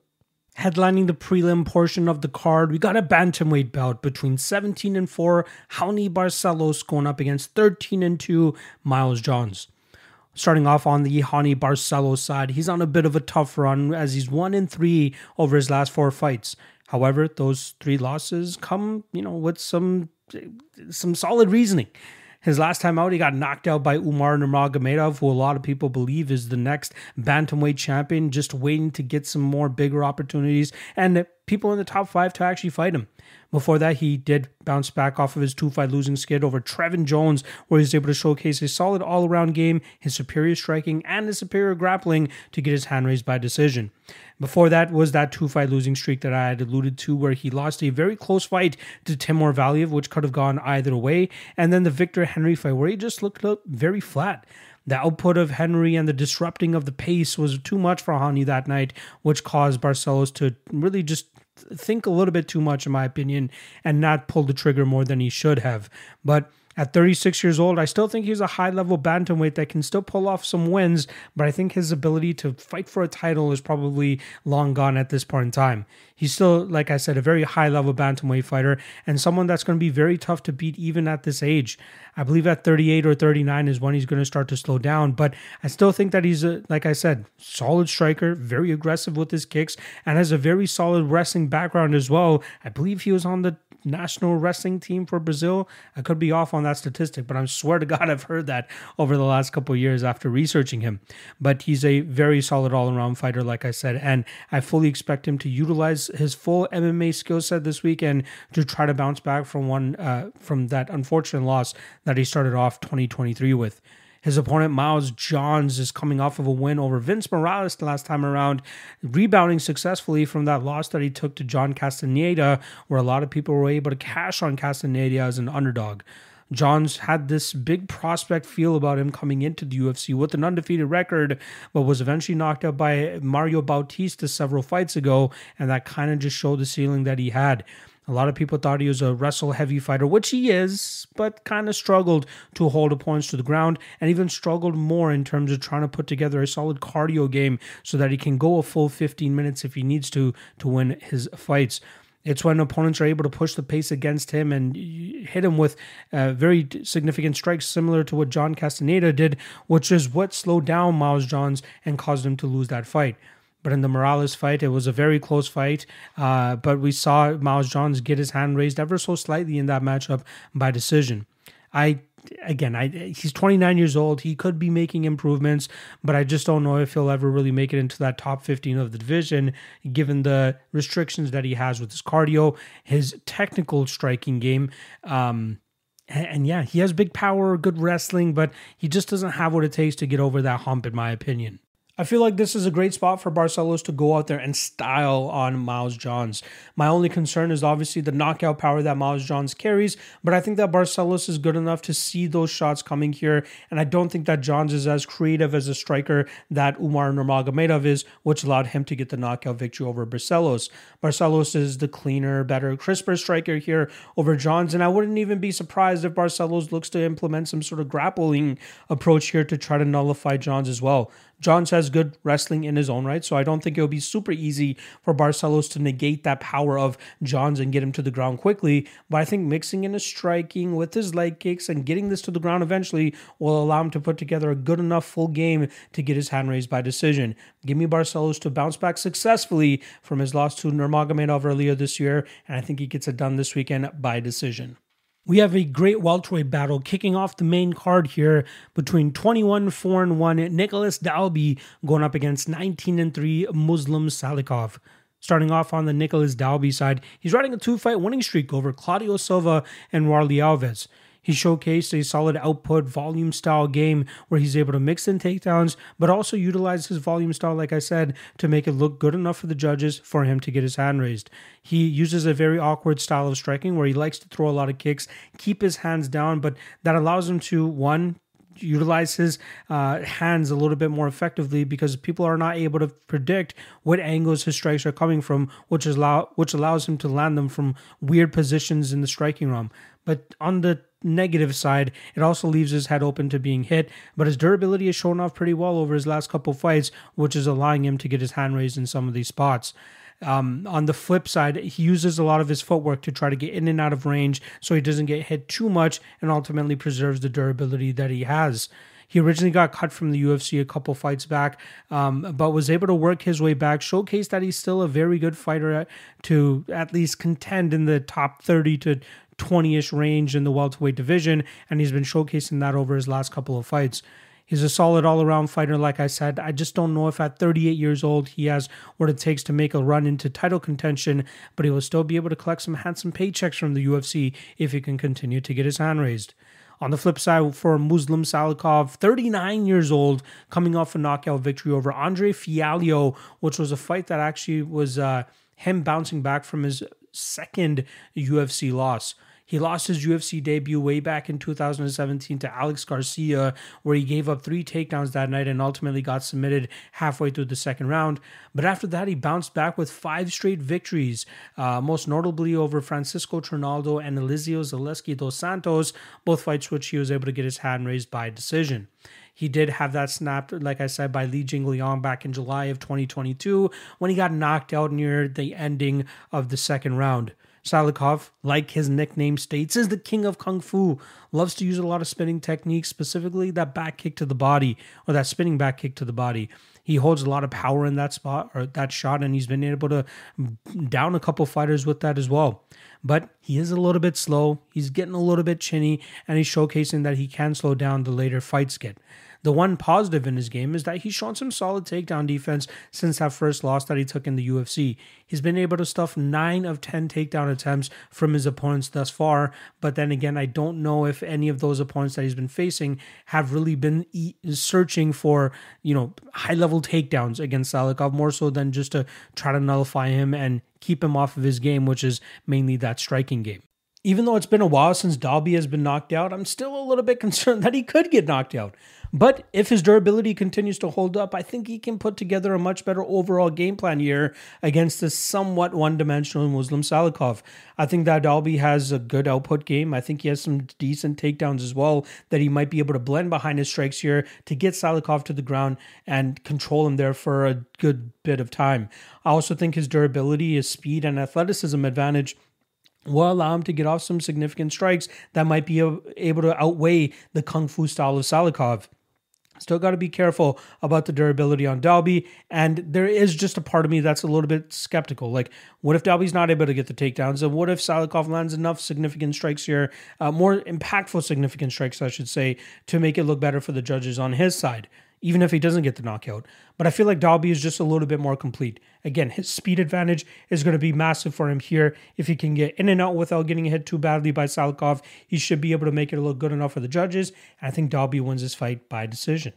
Headlining the prelim portion of the card, we got a bantamweight bout between 17 and 4 Raoni Barcelos going up against 13 and 2 Miles Johns. Starting off on the Raoni Barcelos side, he's on a bit of a tough run as he's 1 in 3 over his last four fights. However, those three losses come, you know, with some some solid reasoning. His last time out, he got knocked out by Umar Nurmagomedov, who a lot of people believe is the next bantamweight champion, just waiting to get some more bigger opportunities and people in the top five to actually fight him. Before that, he did bounce back off of his two fight losing skid over Trevin Jones, where he was able to showcase a solid all around game, his superior striking, and his superior grappling to get his hand raised by decision. Before that was that two fight losing streak that I had alluded to, where he lost a very close fight to Timur Valiev, which could have gone either way. And then the Victor Henry fight, where he just looked very flat. The output of Henry and the disrupting of the pace was too much for Raoni that night, which caused Barcelos to really just think a little bit too much, in my opinion, and not pull the trigger more than he should have. But at 36 years old, I still think he's a high level bantamweight that can still pull off some wins, but I think his ability to fight for a title is probably long gone at this point in time. He's still, like I said, a very high level bantamweight fighter and someone that's going to be very tough to beat even at this age. I believe at 38 or 39 is when he's going to start to slow down, but I still think that he's, a, like I said, solid striker, very aggressive with his kicks, and has a very solid wrestling background as well. I believe he was on the national wrestling team for Brazil. I could be off on that statistic, but I swear to God, I've heard that over the last couple years after researching him. But he's a very solid all around fighter, like I said, and I fully expect him to utilize his full MMA skill set this week and to try to bounce back from one uh, from that unfortunate loss that he started off 2023 with. His opponent, Miles Johns, is coming off of a win over Vince Morales the last time around, rebounding successfully from that loss that he took to John Castaneda, where a lot of people were able to cash on Castaneda as an underdog. Johns had this big prospect feel about him coming into the UFC with an undefeated record, but was eventually knocked out by Mario Bautista several fights ago, and that kind of just showed the ceiling that he had. A lot of people thought he was a wrestle heavy fighter, which he is, but kind of struggled to hold opponents to the ground and even struggled more in terms of trying to put together a solid cardio game so that he can go a full 15 minutes if he needs to to win his fights. It's when opponents are able to push the pace against him and hit him with uh, very significant strikes, similar to what John Castaneda did, which is what slowed down Miles Johns and caused him to lose that fight. But in the Morales fight, it was a very close fight. Uh, but we saw Miles Johns get his hand raised ever so slightly in that matchup by decision. I again, I he's 29 years old. He could be making improvements, but I just don't know if he'll ever really make it into that top 15 of the division, given the restrictions that he has with his cardio, his technical striking game. Um, and, and yeah, he has big power, good wrestling, but he just doesn't have what it takes to get over that hump, in my opinion. I feel like this is a great spot for Barcelos to go out there and style on Miles Johns. My only concern is obviously the knockout power that Miles Johns carries, but I think that Barcelos is good enough to see those shots coming here, and I don't think that Johns is as creative as a striker that Umar Nurmagomedov is, which allowed him to get the knockout victory over Barcelos. Barcelos is the cleaner, better, crisper striker here over Johns, and I wouldn't even be surprised if Barcelos looks to implement some sort of grappling approach here to try to nullify Johns as well. Johns has good wrestling in his own right, so I don't think it'll be super easy for Barcelos to negate that power of Johns and get him to the ground quickly. But I think mixing in his striking with his leg kicks and getting this to the ground eventually will allow him to put together a good enough full game to get his hand raised by decision. Give me Barcelos to bounce back successfully from his loss to Nurmagomedov earlier this year, and I think he gets it done this weekend by decision. We have a great welterweight battle kicking off the main card here between 21 4 and 1 Nicholas Dalby going up against 19 and 3 Muslim Salikhov. Starting off on the Nicholas Dalby side, he's riding a two fight winning streak over Claudio Silva and Warlley Alves. He showcased a solid output volume style game where he's able to mix in takedowns, but also utilize his volume style, like I said, to make it look good enough for the judges for him to get his hand raised. He uses a very awkward style of striking where he likes to throw a lot of kicks, keep his hands down, but that allows him to, one, utilize his uh, hands a little bit more effectively because people are not able to predict what angles his strikes are coming from, which is allow which allows him to land them from weird positions in the striking realm. But on the negative side, it also leaves his head open to being hit. But his durability has shown off pretty well over his last couple fights, which is allowing him to get his hand raised in some of these spots. Um, on the flip side, he uses a lot of his footwork to try to get in and out of range so he doesn't get hit too much and ultimately preserves the durability that he has. He originally got cut from the UFC a couple fights back, um, but was able to work his way back, showcase that he's still a very good fighter to at least contend in the top 30 to 20 ish range in the welterweight division, and he's been showcasing that over his last couple of fights. He's a solid all around fighter, like I said. I just don't know if at 38 years old he has what it takes to make a run into title contention, but he will still be able to collect some handsome paychecks from the UFC if he can continue to get his hand raised. On the flip side, for Muslim Salikhov, 39 years old, coming off a knockout victory over Andre Fialho, which was a fight that actually was uh, him bouncing back from his second UFC loss. He lost his UFC debut way back in 2017 to Alex Garcia, where he gave up three takedowns that night and ultimately got submitted halfway through the second round. But after that, he bounced back with five straight victories, uh, most notably over Francisco Trinaldo and Elizeu Zaleski dos Santos, both fights which he was able to get his hand raised by decision. He did have that snapped, like I said, by Li Jingliang back in July of 2022 when he got knocked out near the ending of the second round. Salikhov, like his nickname states, is the king of kung fu. Loves to use a lot of spinning techniques, specifically that back kick to the body or that spinning back kick to the body. He holds a lot of power in that spot or that shot, and he's been able to down a couple fighters with that as well. But he is a little bit slow. He's getting a little bit chinny, and he's showcasing that he can slow down the later fights get. The one positive in his game is that he's shown some solid takedown defense since that first loss that he took in the UFC. He's been able to stuff 9 of 10 takedown attempts from his opponents thus far, but then again, I don't know if any of those opponents that he's been facing have really been searching for, you know, high level takedowns against Salikhov more so than just to try to nullify him and keep him off of his game, which is mainly that striking game even though it's been a while since Dalby has been knocked out, I'm still a little bit concerned that he could get knocked out. But if his durability continues to hold up, I think he can put together a much better overall game plan here against this somewhat one dimensional Muslim Salikhov. I think that Dalby has a good output game. I think he has some decent takedowns as well that he might be able to blend behind his strikes here to get Salikhov to the ground and control him there for a good bit of time. I also think his durability, his speed, and athleticism advantage will allow him to get off some significant strikes that might be able to outweigh the kung fu style of Salikhov. Still got to be careful about the durability on Dalby. And there is just a part of me that's a little bit skeptical. Like, what if Dalby's not able to get the takedowns? And what if Salikhov lands enough significant strikes here, uh, more impactful significant strikes, I should say, to make it look better for the judges on his side? Even if he doesn't get the knockout. But I feel like Dalby is just a little bit more complete. Again, his speed advantage is going to be massive for him here. If he can get in and out without getting hit too badly by Salikhov, he should be able to make it look good enough for the judges. And I think Dalby wins this fight by decision.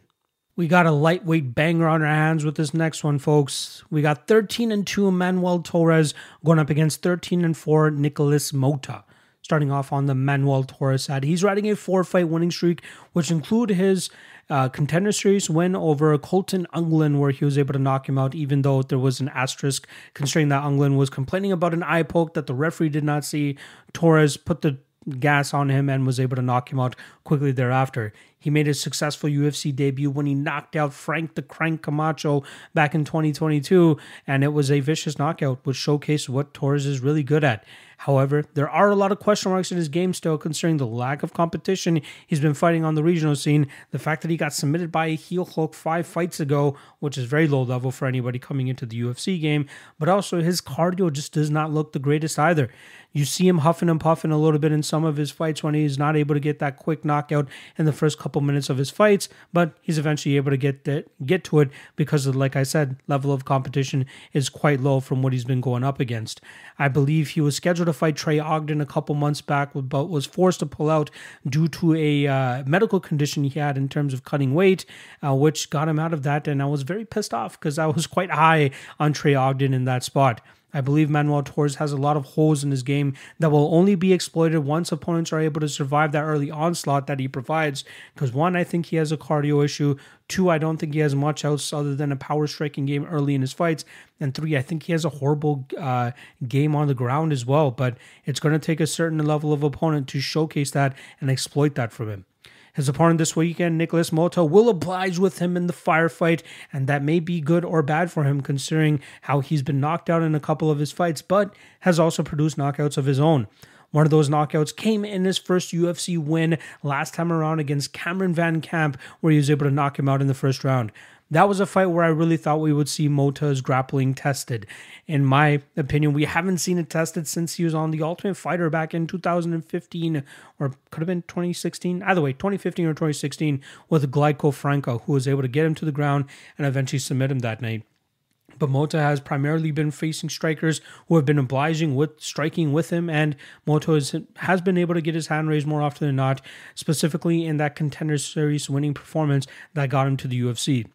We got a lightweight banger on our hands with this next one, folks. We got 13 and 2 Manuel Torres going up against 13 and 4 Nicholas Motta starting off on the Manuel Torres side. He's riding a four fight winning streak, which include his uh, contender series win over Colton Englund, where he was able to knock him out, even though there was an asterisk considering that Englund was complaining about an eye poke that the referee did not see. Torres put the gas on him and was able to knock him out quickly thereafter. He made his successful UFC debut when he knocked out Frank the Crank Camacho back in 2022, and it was a vicious knockout, which showcased what Torres is really good at. However, there are a lot of question marks in his game still, concerning the lack of competition he's been fighting on the regional scene. The fact that he got submitted by a heel hook five fights ago, which is very low level for anybody coming into the UFC game, but also his cardio just does not look the greatest either. You see him huffing and puffing a little bit in some of his fights when he's not able to get that quick knockout in the first couple minutes of his fights, but he's eventually able to get that, get to it because of, like I said, level of competition is quite low from what he's been going up against. I believe he was scheduled to fight Trey Ogden a couple months back, but was forced to pull out due to a uh, medical condition he had in terms of cutting weight, uh, which got him out of that. And I was very pissed off because I was quite high on Trey Ogden in that spot. I believe Manuel Torres has a lot of holes in his game that will only be exploited once opponents are able to survive that early onslaught that he provides. Because one, I think he has a cardio issue. Two, I don't think he has much else other than a power striking game early in his fights. And three, I think he has a horrible uh, game on the ground as well. But it's going to take a certain level of opponent to showcase that and exploit that from him. His opponent this weekend, Nicholas Motta, will oblige with him in the firefight, and that may be good or bad for him considering how he's been knocked out in a couple of his fights, but has also produced knockouts of his own. One of those knockouts came in his first UFC win last time around against Cameron Van Camp, where he was able to knock him out in the first round that was a fight where I really thought we would see Motta's grappling tested. In my opinion, we haven't seen it tested since he was on the Ultimate Fighter back in 2015 or could have been 2016. Either way, 2015 or 2016 with Glaico Franco, who was able to get him to the ground and eventually submit him that night. But Motta has primarily been facing strikers who have been obliging with striking with him, and Motta has, has been able to get his hand raised more often than not, specifically in that contender series winning performance that got him to the UFC.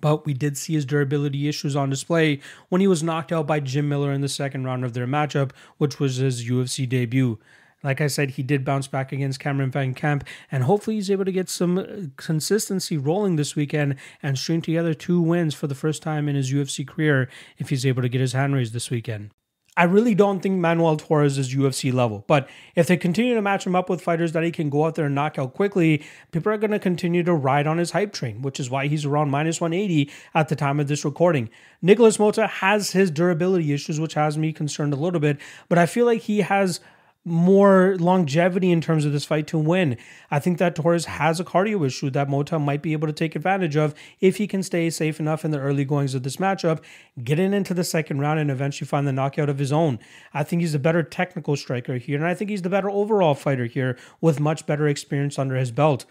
But we did see his durability issues on display when he was knocked out by Jim Miller in the second round of their matchup, which was his UFC debut. Like I said, he did bounce back against Cameron Van Camp, and hopefully he's able to get some uh, consistency rolling this weekend and string together two wins for the first time in his UFC career if he's able to get his hand raised this weekend. I really don't think Manuel Torres is UFC level. But if they continue to match him up with fighters that he can go out there and knock out quickly, people are going to continue to ride on his hype train, which is why he's around minus 180 at the time of this recording. Nicholas Motta has his durability issues, which has me concerned a little bit, but I feel like he has more longevity in terms of this fight to win. I think that Torres has a cardio issue that Motta might be able to take advantage of if he can stay safe enough in the early goings of this matchup, getting into the second round and eventually find the knockout of his own. I think he's a better technical striker here, and I think he's the better overall fighter here with much better experience under his belt.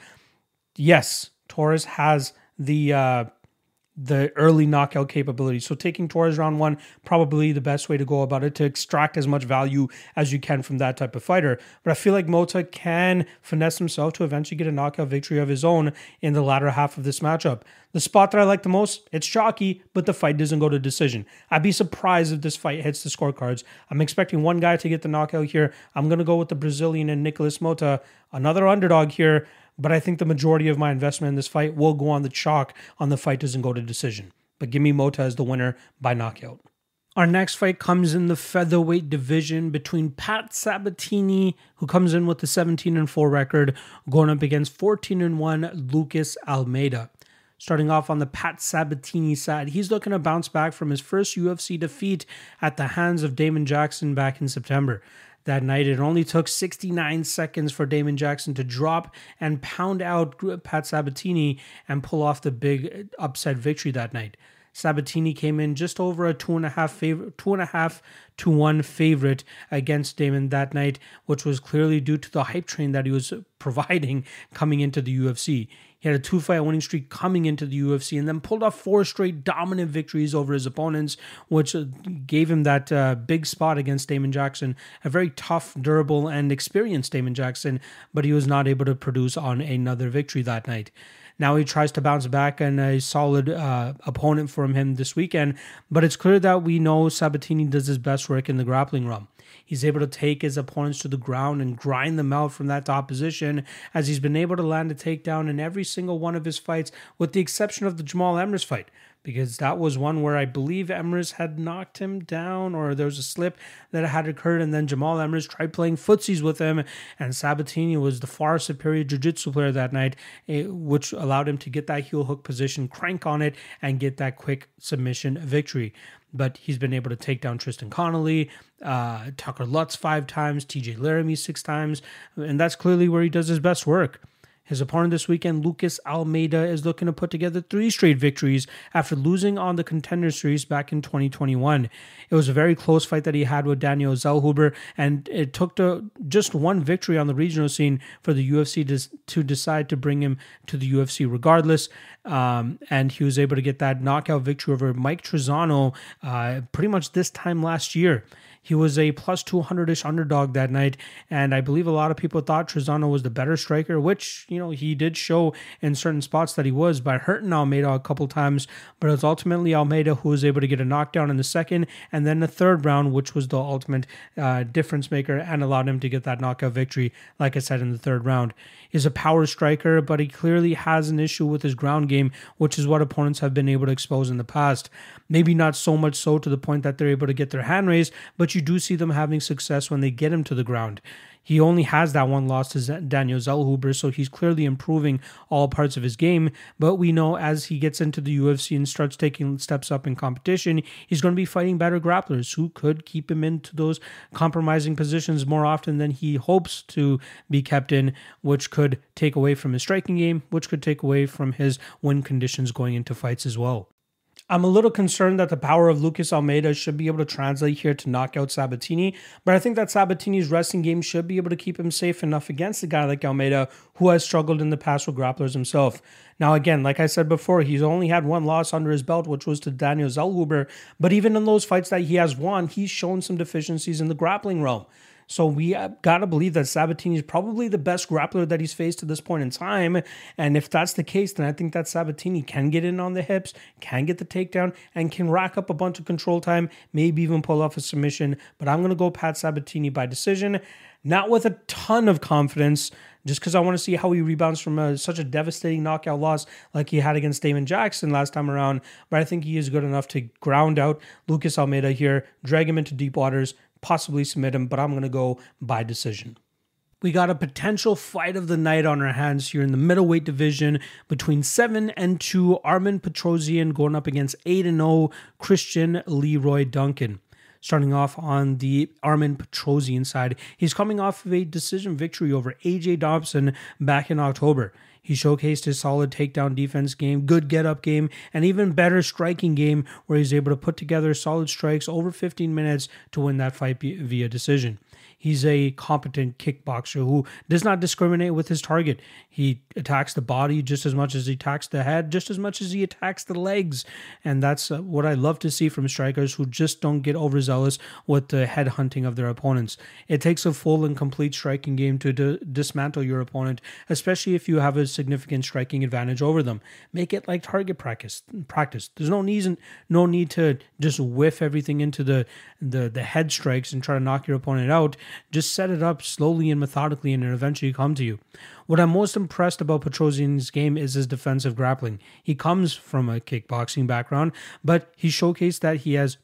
Yes, Torres has the uh, the early knockout capability. So taking Torres round one, probably the best way to go about it to extract as much value as you can from that type of fighter. But I feel like Motta can finesse himself to eventually get a knockout victory of his own in the latter half of this matchup. The spot that I like the most, it's chalky, but the fight doesn't go to decision. I'd be surprised if this fight hits the scorecards. I'm expecting one guy to get the knockout here. I'm going to go with the Brazilian and Nicolas Motta, another underdog here but I think the majority of my investment in this fight will go on the chalk on the fight doesn't go to decision. But give me Motta as the winner by knockout. Our next fight comes in the featherweight division between Pat Sabatini, who comes in with the 17 and 4 record, going up against 14 and 1 Lucas Almeida. Starting off on the Pat Sabatini side, he's looking to bounce back from his first UFC defeat at the hands of Damon Jackson back in September that night. It only took 69 seconds for Damon Jackson to drop and pound out Pat Sabatini and pull off the big uh, upset victory that night. Sabatini came in just over a two and a half favorite, two and a half to one favorite against Damon that night, which was clearly due to the hype train that he was providing coming into the UFC. He had a two fight winning streak coming into the UFC and then pulled off four straight dominant victories over his opponents, which uh, gave him that uh, big spot against Damon Jackson. A very tough, durable, and experienced Damon Jackson, but he was not able to produce on another victory that night. Now he tries to bounce back and a solid uh, opponent from him this weekend, but it's clear that we know Sabatini does his best work in the grappling realm. He's able to take his opponents to the ground and grind them out from that top position, as he's been able to land a takedown in every single one of his fights, with the exception of the Jamal Emmers fight because that was one where I believe Emmers had knocked him down or there was a slip that had occurred and then Jamal Emmers tried playing footsies with him and Sabatini was the far superior jiu-jitsu player that night eh, which allowed him to get that heel hook position, crank on it and get that quick submission victory but he's been able to take down Tristan Connolly, uh, Tucker Lutz five times, TJ Laramie six times, and that's clearly where he does his best work. His opponent this weekend, Lucas Almeida, is looking to put together three straight victories after losing on the contender series back in 2021. It was a very close fight that he had with Daniel Zellhuber, and it took to just one victory on the regional scene for the UFC to, to decide to bring him to the UFC regardless. Um, and he was able to get that knockout victory over Mike Trizano uh, pretty much this time last year. He was a plus 200 ish underdog that night. And I believe a lot of people thought Trizano was the better striker, which, you know, he did show in certain spots that he was by hurting Almeida a couple times. But it was ultimately Almeida who was able to get a knockdown in the second and then the third round, which was the ultimate uh, difference maker and allowed him to get that knockout victory, like I said, in the third round. He's a power striker, but he clearly has an issue with his ground game, which is what opponents have been able to expose in the past. Maybe not so much so to the point that they're able to get their hand raised, but you do see them having success when they get him to the ground. He only has that one loss to Daniel Zellhuber, so he's clearly improving all parts of his game. But we know as he gets into the UFC and starts taking steps up in competition, he's going to be fighting better grapplers who could keep him into those compromising positions more often than he hopes to be kept in, which could take away from his striking game, which could take away from his win conditions going into fights as well. I'm a little concerned that the power of Lucas Almeida should be able to translate here to knock out Sabatini, but I think that Sabatini's wrestling game should be able to keep him safe enough against a guy like Almeida who has struggled in the past with grapplers himself. Now, again, like I said before, he's only had one loss under his belt, which was to Daniel Zellhuber, but even in those fights that he has won, he's shown some deficiencies in the grappling realm. So we uh, got to believe that Sabatini is probably the best grappler that he's faced to this point in time. And if that's the case, then I think that Sabatini can get in on the hips, can get the takedown, and can rack up a bunch of control time, maybe even pull off a submission. But I'm going to go Pat Sabatini by decision, not with a ton of confidence just because I want to see how he rebounds from a, such a devastating knockout loss like he had against Damon Jackson last time around. But I think he is good enough to ground out Lucas Almeida here, drag him into deep waters, possibly submit him, but I'm going to go by decision. We got a potential fight of the night on our hands here in the middleweight division between 7 and 2 Armen Petrosyan going up against 8 and 0 Christian Leroy Duncan. Starting off on the Armen Petrosyan side, he's coming off of a decision victory over AJ Dobson back in October. He showcased his solid takedown defense game, good get up game, and even better striking game where he's able to put together solid strikes over 15 minutes to win that fight via decision. He's a competent kickboxer who does not discriminate with his target. He attacks the body just as much as he attacks the head, just as much as he attacks the legs. And that's uh, what I love to see from strikers who just don't get overzealous with the head hunting of their opponents. It takes a full and complete striking game to d- dismantle your opponent, especially if you have a significant striking advantage over them. Make it like target practice. Practice. There's no need, no need to just whiff everything into the, the, the head strikes and try to knock your opponent out. Just set it up slowly and methodically, and it'll eventually come to you. What I'm most impressed about Petrosyan's game is his defensive grappling. He comes from a kickboxing background, but he showcased that he has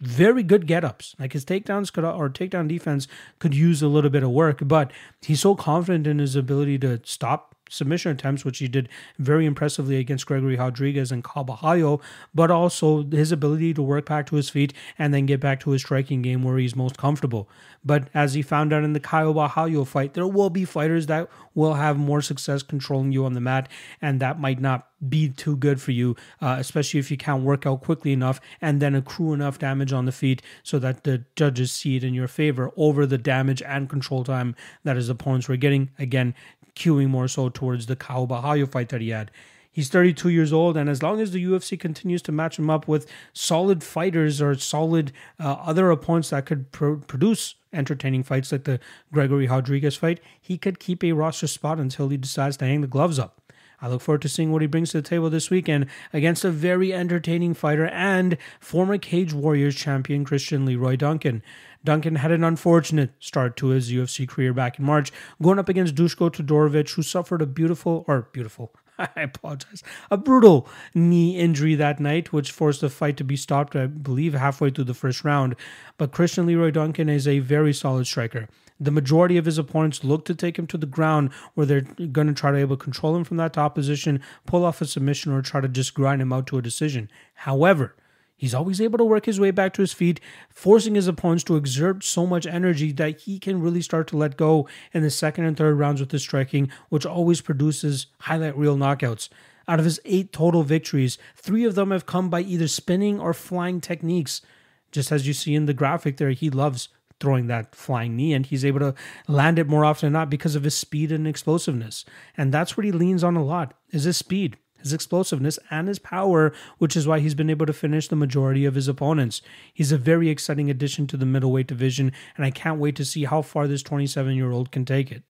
very good get-ups. Like his takedowns could or takedown defense could use a little bit of work, but he's so confident in his ability to stop submission attempts, which he did very impressively against Gregory Rodrigues and Carvalho, but also his ability to work back to his feet and then get back to his striking game where he's most comfortable. But as he found out in the Borralho fight, there will be fighters that will have more success controlling you on the mat, and that might not be too good for you, uh, especially if you can't work out quickly enough and then accrue enough damage on the feet so that the judges see it in your favor over the damage and control time that his opponents were getting. Again, queuing more so towards the Caio Borralho fight that he had. He's 32 years old, and as long as the UFC continues to match him up with solid fighters or solid uh, other opponents that could produce entertaining fights like the Gregory Rodrigues fight, he could keep a roster spot until he decides to hang the gloves up. I look forward to seeing what he brings to the table this weekend against a very entertaining fighter and former Cage Warriors champion Christian Leroy Duncan. Duncan had an unfortunate start to his UFC career back in March, going up against Dushko Todorovic, who suffered a beautiful, or beautiful, I apologize, a brutal knee injury that night, which forced the fight to be stopped, I believe, halfway through the first round. But Christian Leroy Duncan is a very solid striker. The majority of his opponents look to take him to the ground where they're going to try to able to control him from that top position, pull off a submission, or try to just grind him out to a decision. However, He's always able to work his way back to his feet, forcing his opponents to exert so much energy that he can really start to let go in the second and third rounds with his striking, which always produces highlight reel knockouts. Out of his eight total victories, three of them have come by either spinning or flying techniques. Just as you see in the graphic there, he loves throwing that flying knee and he's able to land it more often than not because of his speed and explosiveness. And that's what he leans on a lot is his speed. His explosiveness, and his power, which is why he's been able to finish the majority of his opponents. He's a very exciting addition to the middleweight division, and I can't wait to see how far this 27 year old can take it.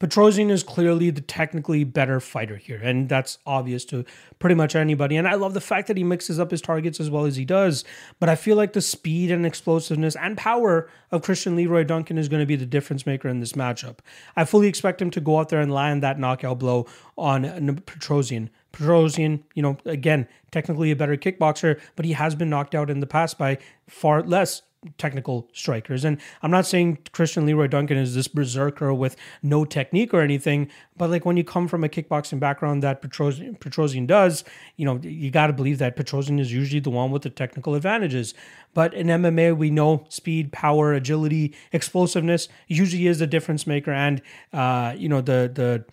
Petrosyan is clearly the technically better fighter here, and that's obvious to pretty much anybody. And I love the fact that he mixes up his targets as well as he does. But I feel like the speed and explosiveness and power of Christian Leroy Duncan is going to be the difference maker in this matchup. I fully expect him to go out there and land that knockout blow on Petrosyan. Petrosyan, you know, again, technically a better kickboxer, but he has been knocked out in the past by far less technical strikers. And I'm not saying Christian Leroy Duncan is this berserker with no technique or anything, but like when you come from a kickboxing background that Petrosian, Petrosyan does, you know, you got to believe that Petrosyan is usually the one with the technical advantages. But in MMA, we know speed, power, agility, explosiveness usually is the difference maker, and uh, you know the the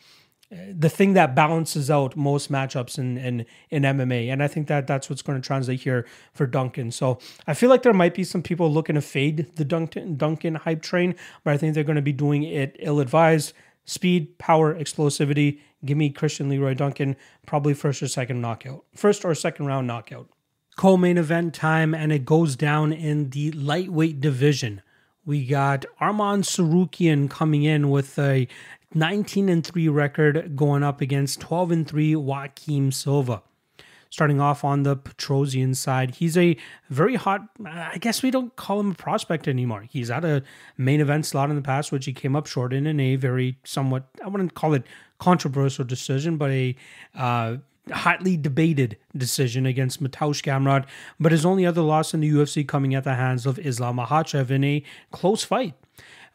the thing that balances out most matchups in, in in MMA, and I think that that's what's going to translate here for Duncan. So I feel like there might be some people looking to fade the Duncan Duncan hype train, but I think they're going to be doing it ill advised. Speed, power, explosivity. Give me Christian Leroy Duncan, probably first or second knockout, first or second round knockout. Co-main event time, and it goes down in the lightweight division. We got Arman Tsarukyan coming in with a 19 and 3 record going up against 12 and 3 Joaquim Silva. Starting off on the Petrosyan side, he's a very hot. I guess we don't call him a prospect anymore. He's had a main event slot in the past, which he came up short in, in a very somewhat I wouldn't call it controversial decision, but a uh, hotly debated decision against Mateusz Gamrot. But his only other loss in the UFC coming at the hands of Islam Makhachev in a close fight.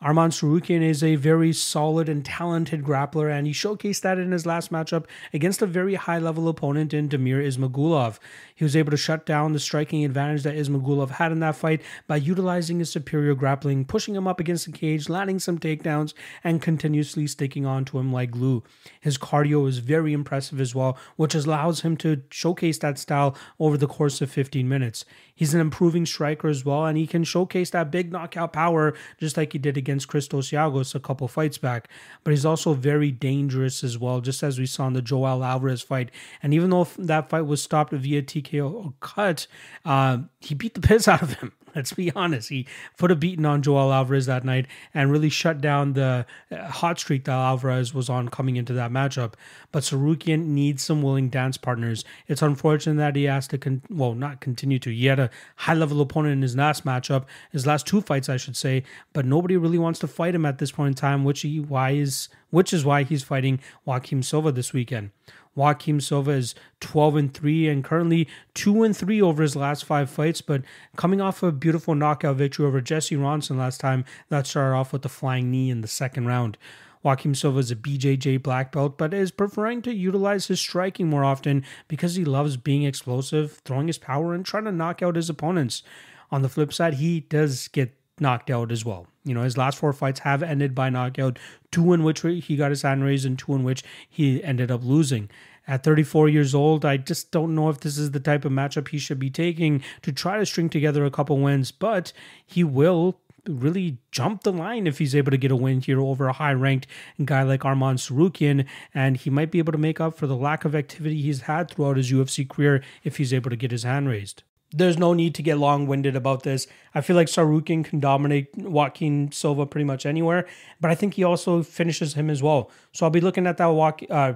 Arman Tsarukyan is a very solid and talented grappler, and he showcased that in his last matchup against a very high level opponent in Damir Ismagulov. He was able to shut down the striking advantage that Ismagulov had in that fight by utilizing his superior grappling, pushing him up against the cage, landing some takedowns, and continuously sticking onto him like glue. His cardio is very impressive as well, which allows him to showcase that style over the course of 15 minutes. He's an improving striker as well, and he can showcase that big knockout power just like he did against Christos Giagos a couple fights back. But he's also very dangerous as well, just as we saw in the Joel Alvarez fight. And even though that fight was stopped via TKO cut, uh, he beat the piss out of him. Let's be honest. He put a beating on Joel Alvarez that night and really shut down the uh, hot streak that Alvarez was on coming into that matchup. But Tsarukyan needs some willing dance partners. It's unfortunate that he has to, con- well, not continue to. He had a high level opponent in his last matchup, his last two fights, I should say, but nobody really wants to fight him at this point in time, which he why is which is why he's fighting Joaquim Silva this weekend. Joaquim Silva is 12 and 3 and currently 2 and 3 over his last five fights, but coming off a beautiful knockout victory over Jesse Ronson last time, that started off with a flying knee in the second round. Joaquim Silva is a BJJ black belt, but is preferring to utilize his striking more often because he loves being explosive, throwing his power, and trying to knock out his opponents. On the flip side, he does get knocked out as well. You know, his last four fights have ended by knockout, two in which he got his hand raised and two in which he ended up losing. At 34 years old, I just don't know if this is the type of matchup he should be taking to try to string together a couple wins, but he will really jump the line if he's able to get a win here over a high ranked guy like Arman Tsarukyan. And he might be able to make up for the lack of activity he's had throughout his UFC career if he's able to get his hand raised there's no need to get long winded about this. I feel like Tsarukyan can dominate Joaquim Silva pretty much anywhere, but I think he also finishes him as well. So I'll be looking at that walk. Uh,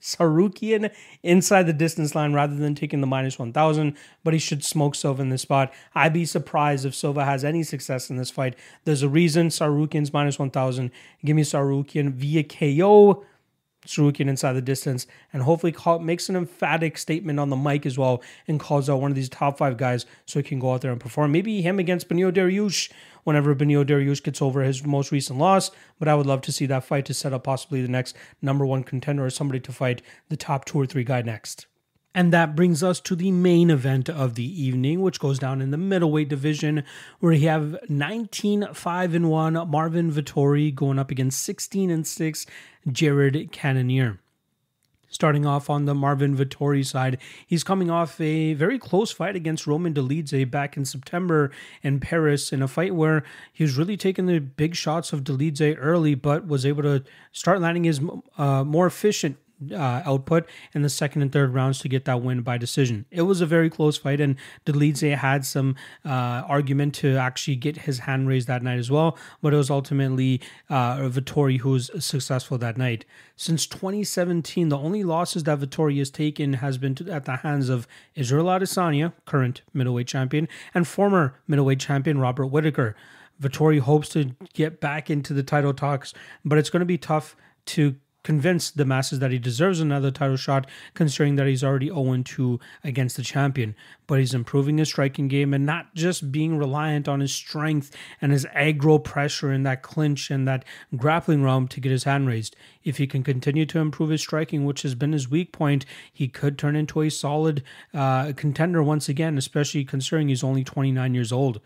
Tsarukyan inside the distance line rather than taking the minus 1000, but he should smoke Silva in this spot. I'd be surprised if Silva has any success in this fight. There's a reason Tsarukyan's minus 1000. Give me Tsarukyan via KO Tsarukyan inside the distance and hopefully call, makes an emphatic statement on the mic as well and calls out one of these top five guys so he can go out there and perform. Maybe him against Beneil Dariush whenever Beneil Dariush gets over his most recent loss, but I would love to see that fight to set up possibly the next number one contender or somebody to fight the top two or three guy next. And that brings us to the main event of the evening, which goes down in the middleweight division, where you have 19 5 and 1 Marvin Vettori going up against 16 and 6 Jared Cannonier. Starting off on the Marvin Vettori side, he's coming off a very close fight against Roman Dolidze back in September in Paris in a fight where he was really taking the big shots of Dolidze early, but was able to start landing his uh, more efficient uh, output in the second and third rounds to get that win by decision. It was a very close fight, and Dolidze had some uh, argument to actually get his hand raised that night as well, but it was ultimately uh, Vettori who was successful that night. Since 2017, the only losses that Vettori has taken has been to, at the hands of Israel Adesanya, current middleweight champion, and former middleweight champion Robert Whitaker. Vettori hopes to get back into the title talks, but it's going to be tough to convince the masses that he deserves another title shot, considering that he's already 0 2 against the champion. But he's improving his striking game and not just being reliant on his strength and his aggro pressure in that clinch and that grappling realm to get his hand raised. If he can continue to improve his striking, which has been his weak point, he could turn into a solid uh, contender once again, especially considering he's only 29 years old.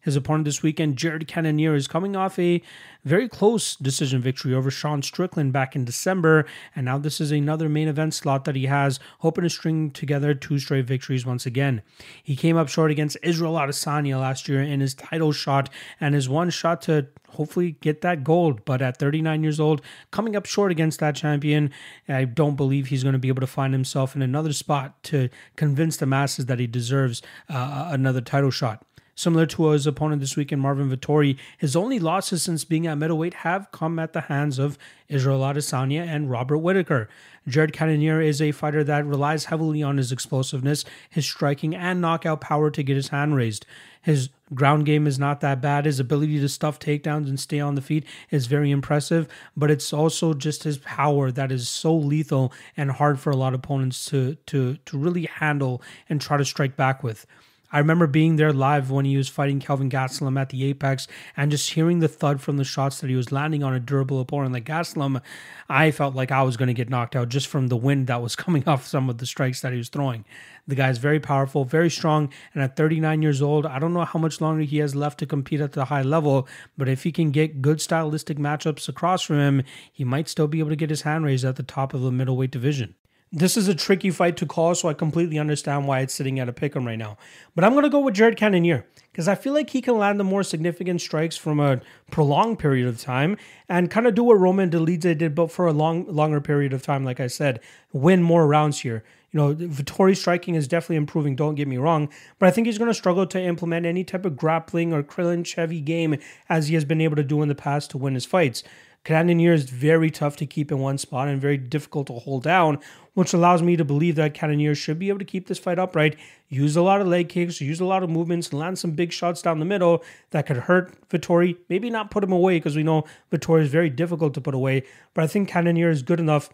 His opponent this weekend, Jared Cannonier, is coming off a very close decision victory over Sean Strickland back in December, and now this is another main event slot that he has, hoping to string together two straight victories once again. He came up short against Israel Adesanya last year in his title shot, and his one shot to hopefully get that gold. But at 39 years old, coming up short against that champion, I don't believe he's going to be able to find himself in another spot to convince the masses that he deserves uh, another title shot. Similar to his opponent this weekend, Marvin Vettori, his only losses since being at middleweight have come at the hands of Israel Adesanya and Robert Whitaker. Jared Cannonier is a fighter that relies heavily on his explosiveness, his striking, and knockout power to get his hand raised. His ground game is not that bad. His ability to stuff takedowns and stay on the feet is very impressive, but it's also just his power that is so lethal and hard for a lot of opponents to to to really handle and try to strike back with. I remember being there live when he was fighting Kelvin Gastelum at the Apex and just hearing the thud from the shots that he was landing on a durable opponent like Gastelum. I felt like I was going to get knocked out just from the wind that was coming off some of the strikes that he was throwing. The guy is very powerful, very strong, and at 39 years old, I don't know how much longer he has left to compete at the high level, but if he can get good stylistic matchups across from him, he might still be able to get his hand raised at the top of the middleweight division. This is a tricky fight to call, so I completely understand why it's sitting at a pick 'em right now. But I'm going to go with Jared Cannonier because I feel like he can land the more significant strikes from a prolonged period of time and kind of do what Roman Dolidze did, but for a long, longer period of time. Like I said, win more rounds here. You know, Vettori's striking is definitely improving. Don't get me wrong, but I think he's going to struggle to implement any type of grappling or clinch Chevy game as he has been able to do in the past to win his fights. Cannonier is very tough to keep in one spot and very difficult to hold down, which allows me to believe that Cannonier should be able to keep this fight upright, use a lot of leg kicks, use a lot of movements, and land some big shots down the middle that could hurt Vettori. Maybe not put him away because we know Vettori is very difficult to put away, but I think Cannonier is good enough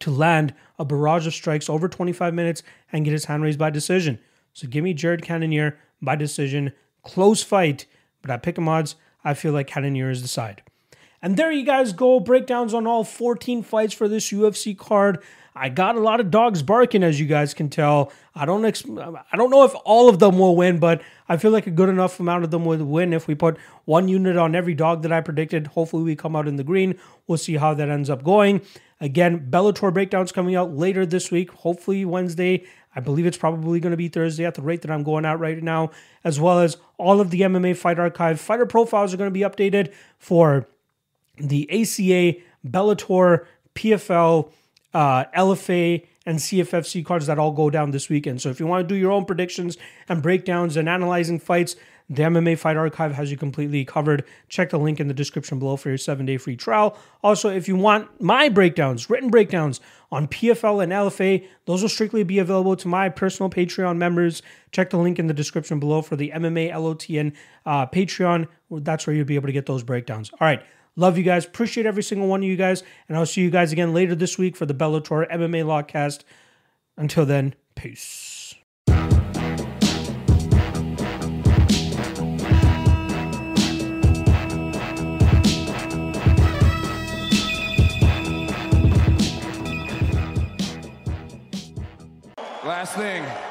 to land a barrage of strikes over 25 minutes and get his hand raised by decision. So give me Jared Cannonier by decision. Close fight, but at pick odds, I feel like Cannonier is the side. And there you guys go. Breakdowns on all 14 fights for this UFC card. I got a lot of dogs barking, as you guys can tell. I don't ex- I don't know if all of them will win, but I feel like a good enough amount of them would win if we put one unit on every dog that I predicted. Hopefully, we come out in the green. We'll see how that ends up going. Again, Bellator breakdowns coming out later this week. Hopefully Wednesday. I believe it's probably going to be Thursday at the rate that I'm going at right now, as well as all of the MMA Fight Archive fighter profiles are going to be updated for the ACA, Bellator, PFL, uh, LFA, and CFFC cards that all go down this weekend. So if you want to do your own predictions and breakdowns and analyzing fights, the MMA Fight Archive has you completely covered. Check the link in the description below for your seven day free trial. Also, if you want my breakdowns, written breakdowns on PFL and LFA, those will strictly be available to my personal Patreon members. Check the link in the description below for the MMA LOTN uh, Patreon. That's where you'll be able to get those breakdowns. All right. Love you guys. Appreciate every single one of you guys. And I'll see you guys again later this week for the Bellator MMA Lock-Cast. Until then, peace. Last thing.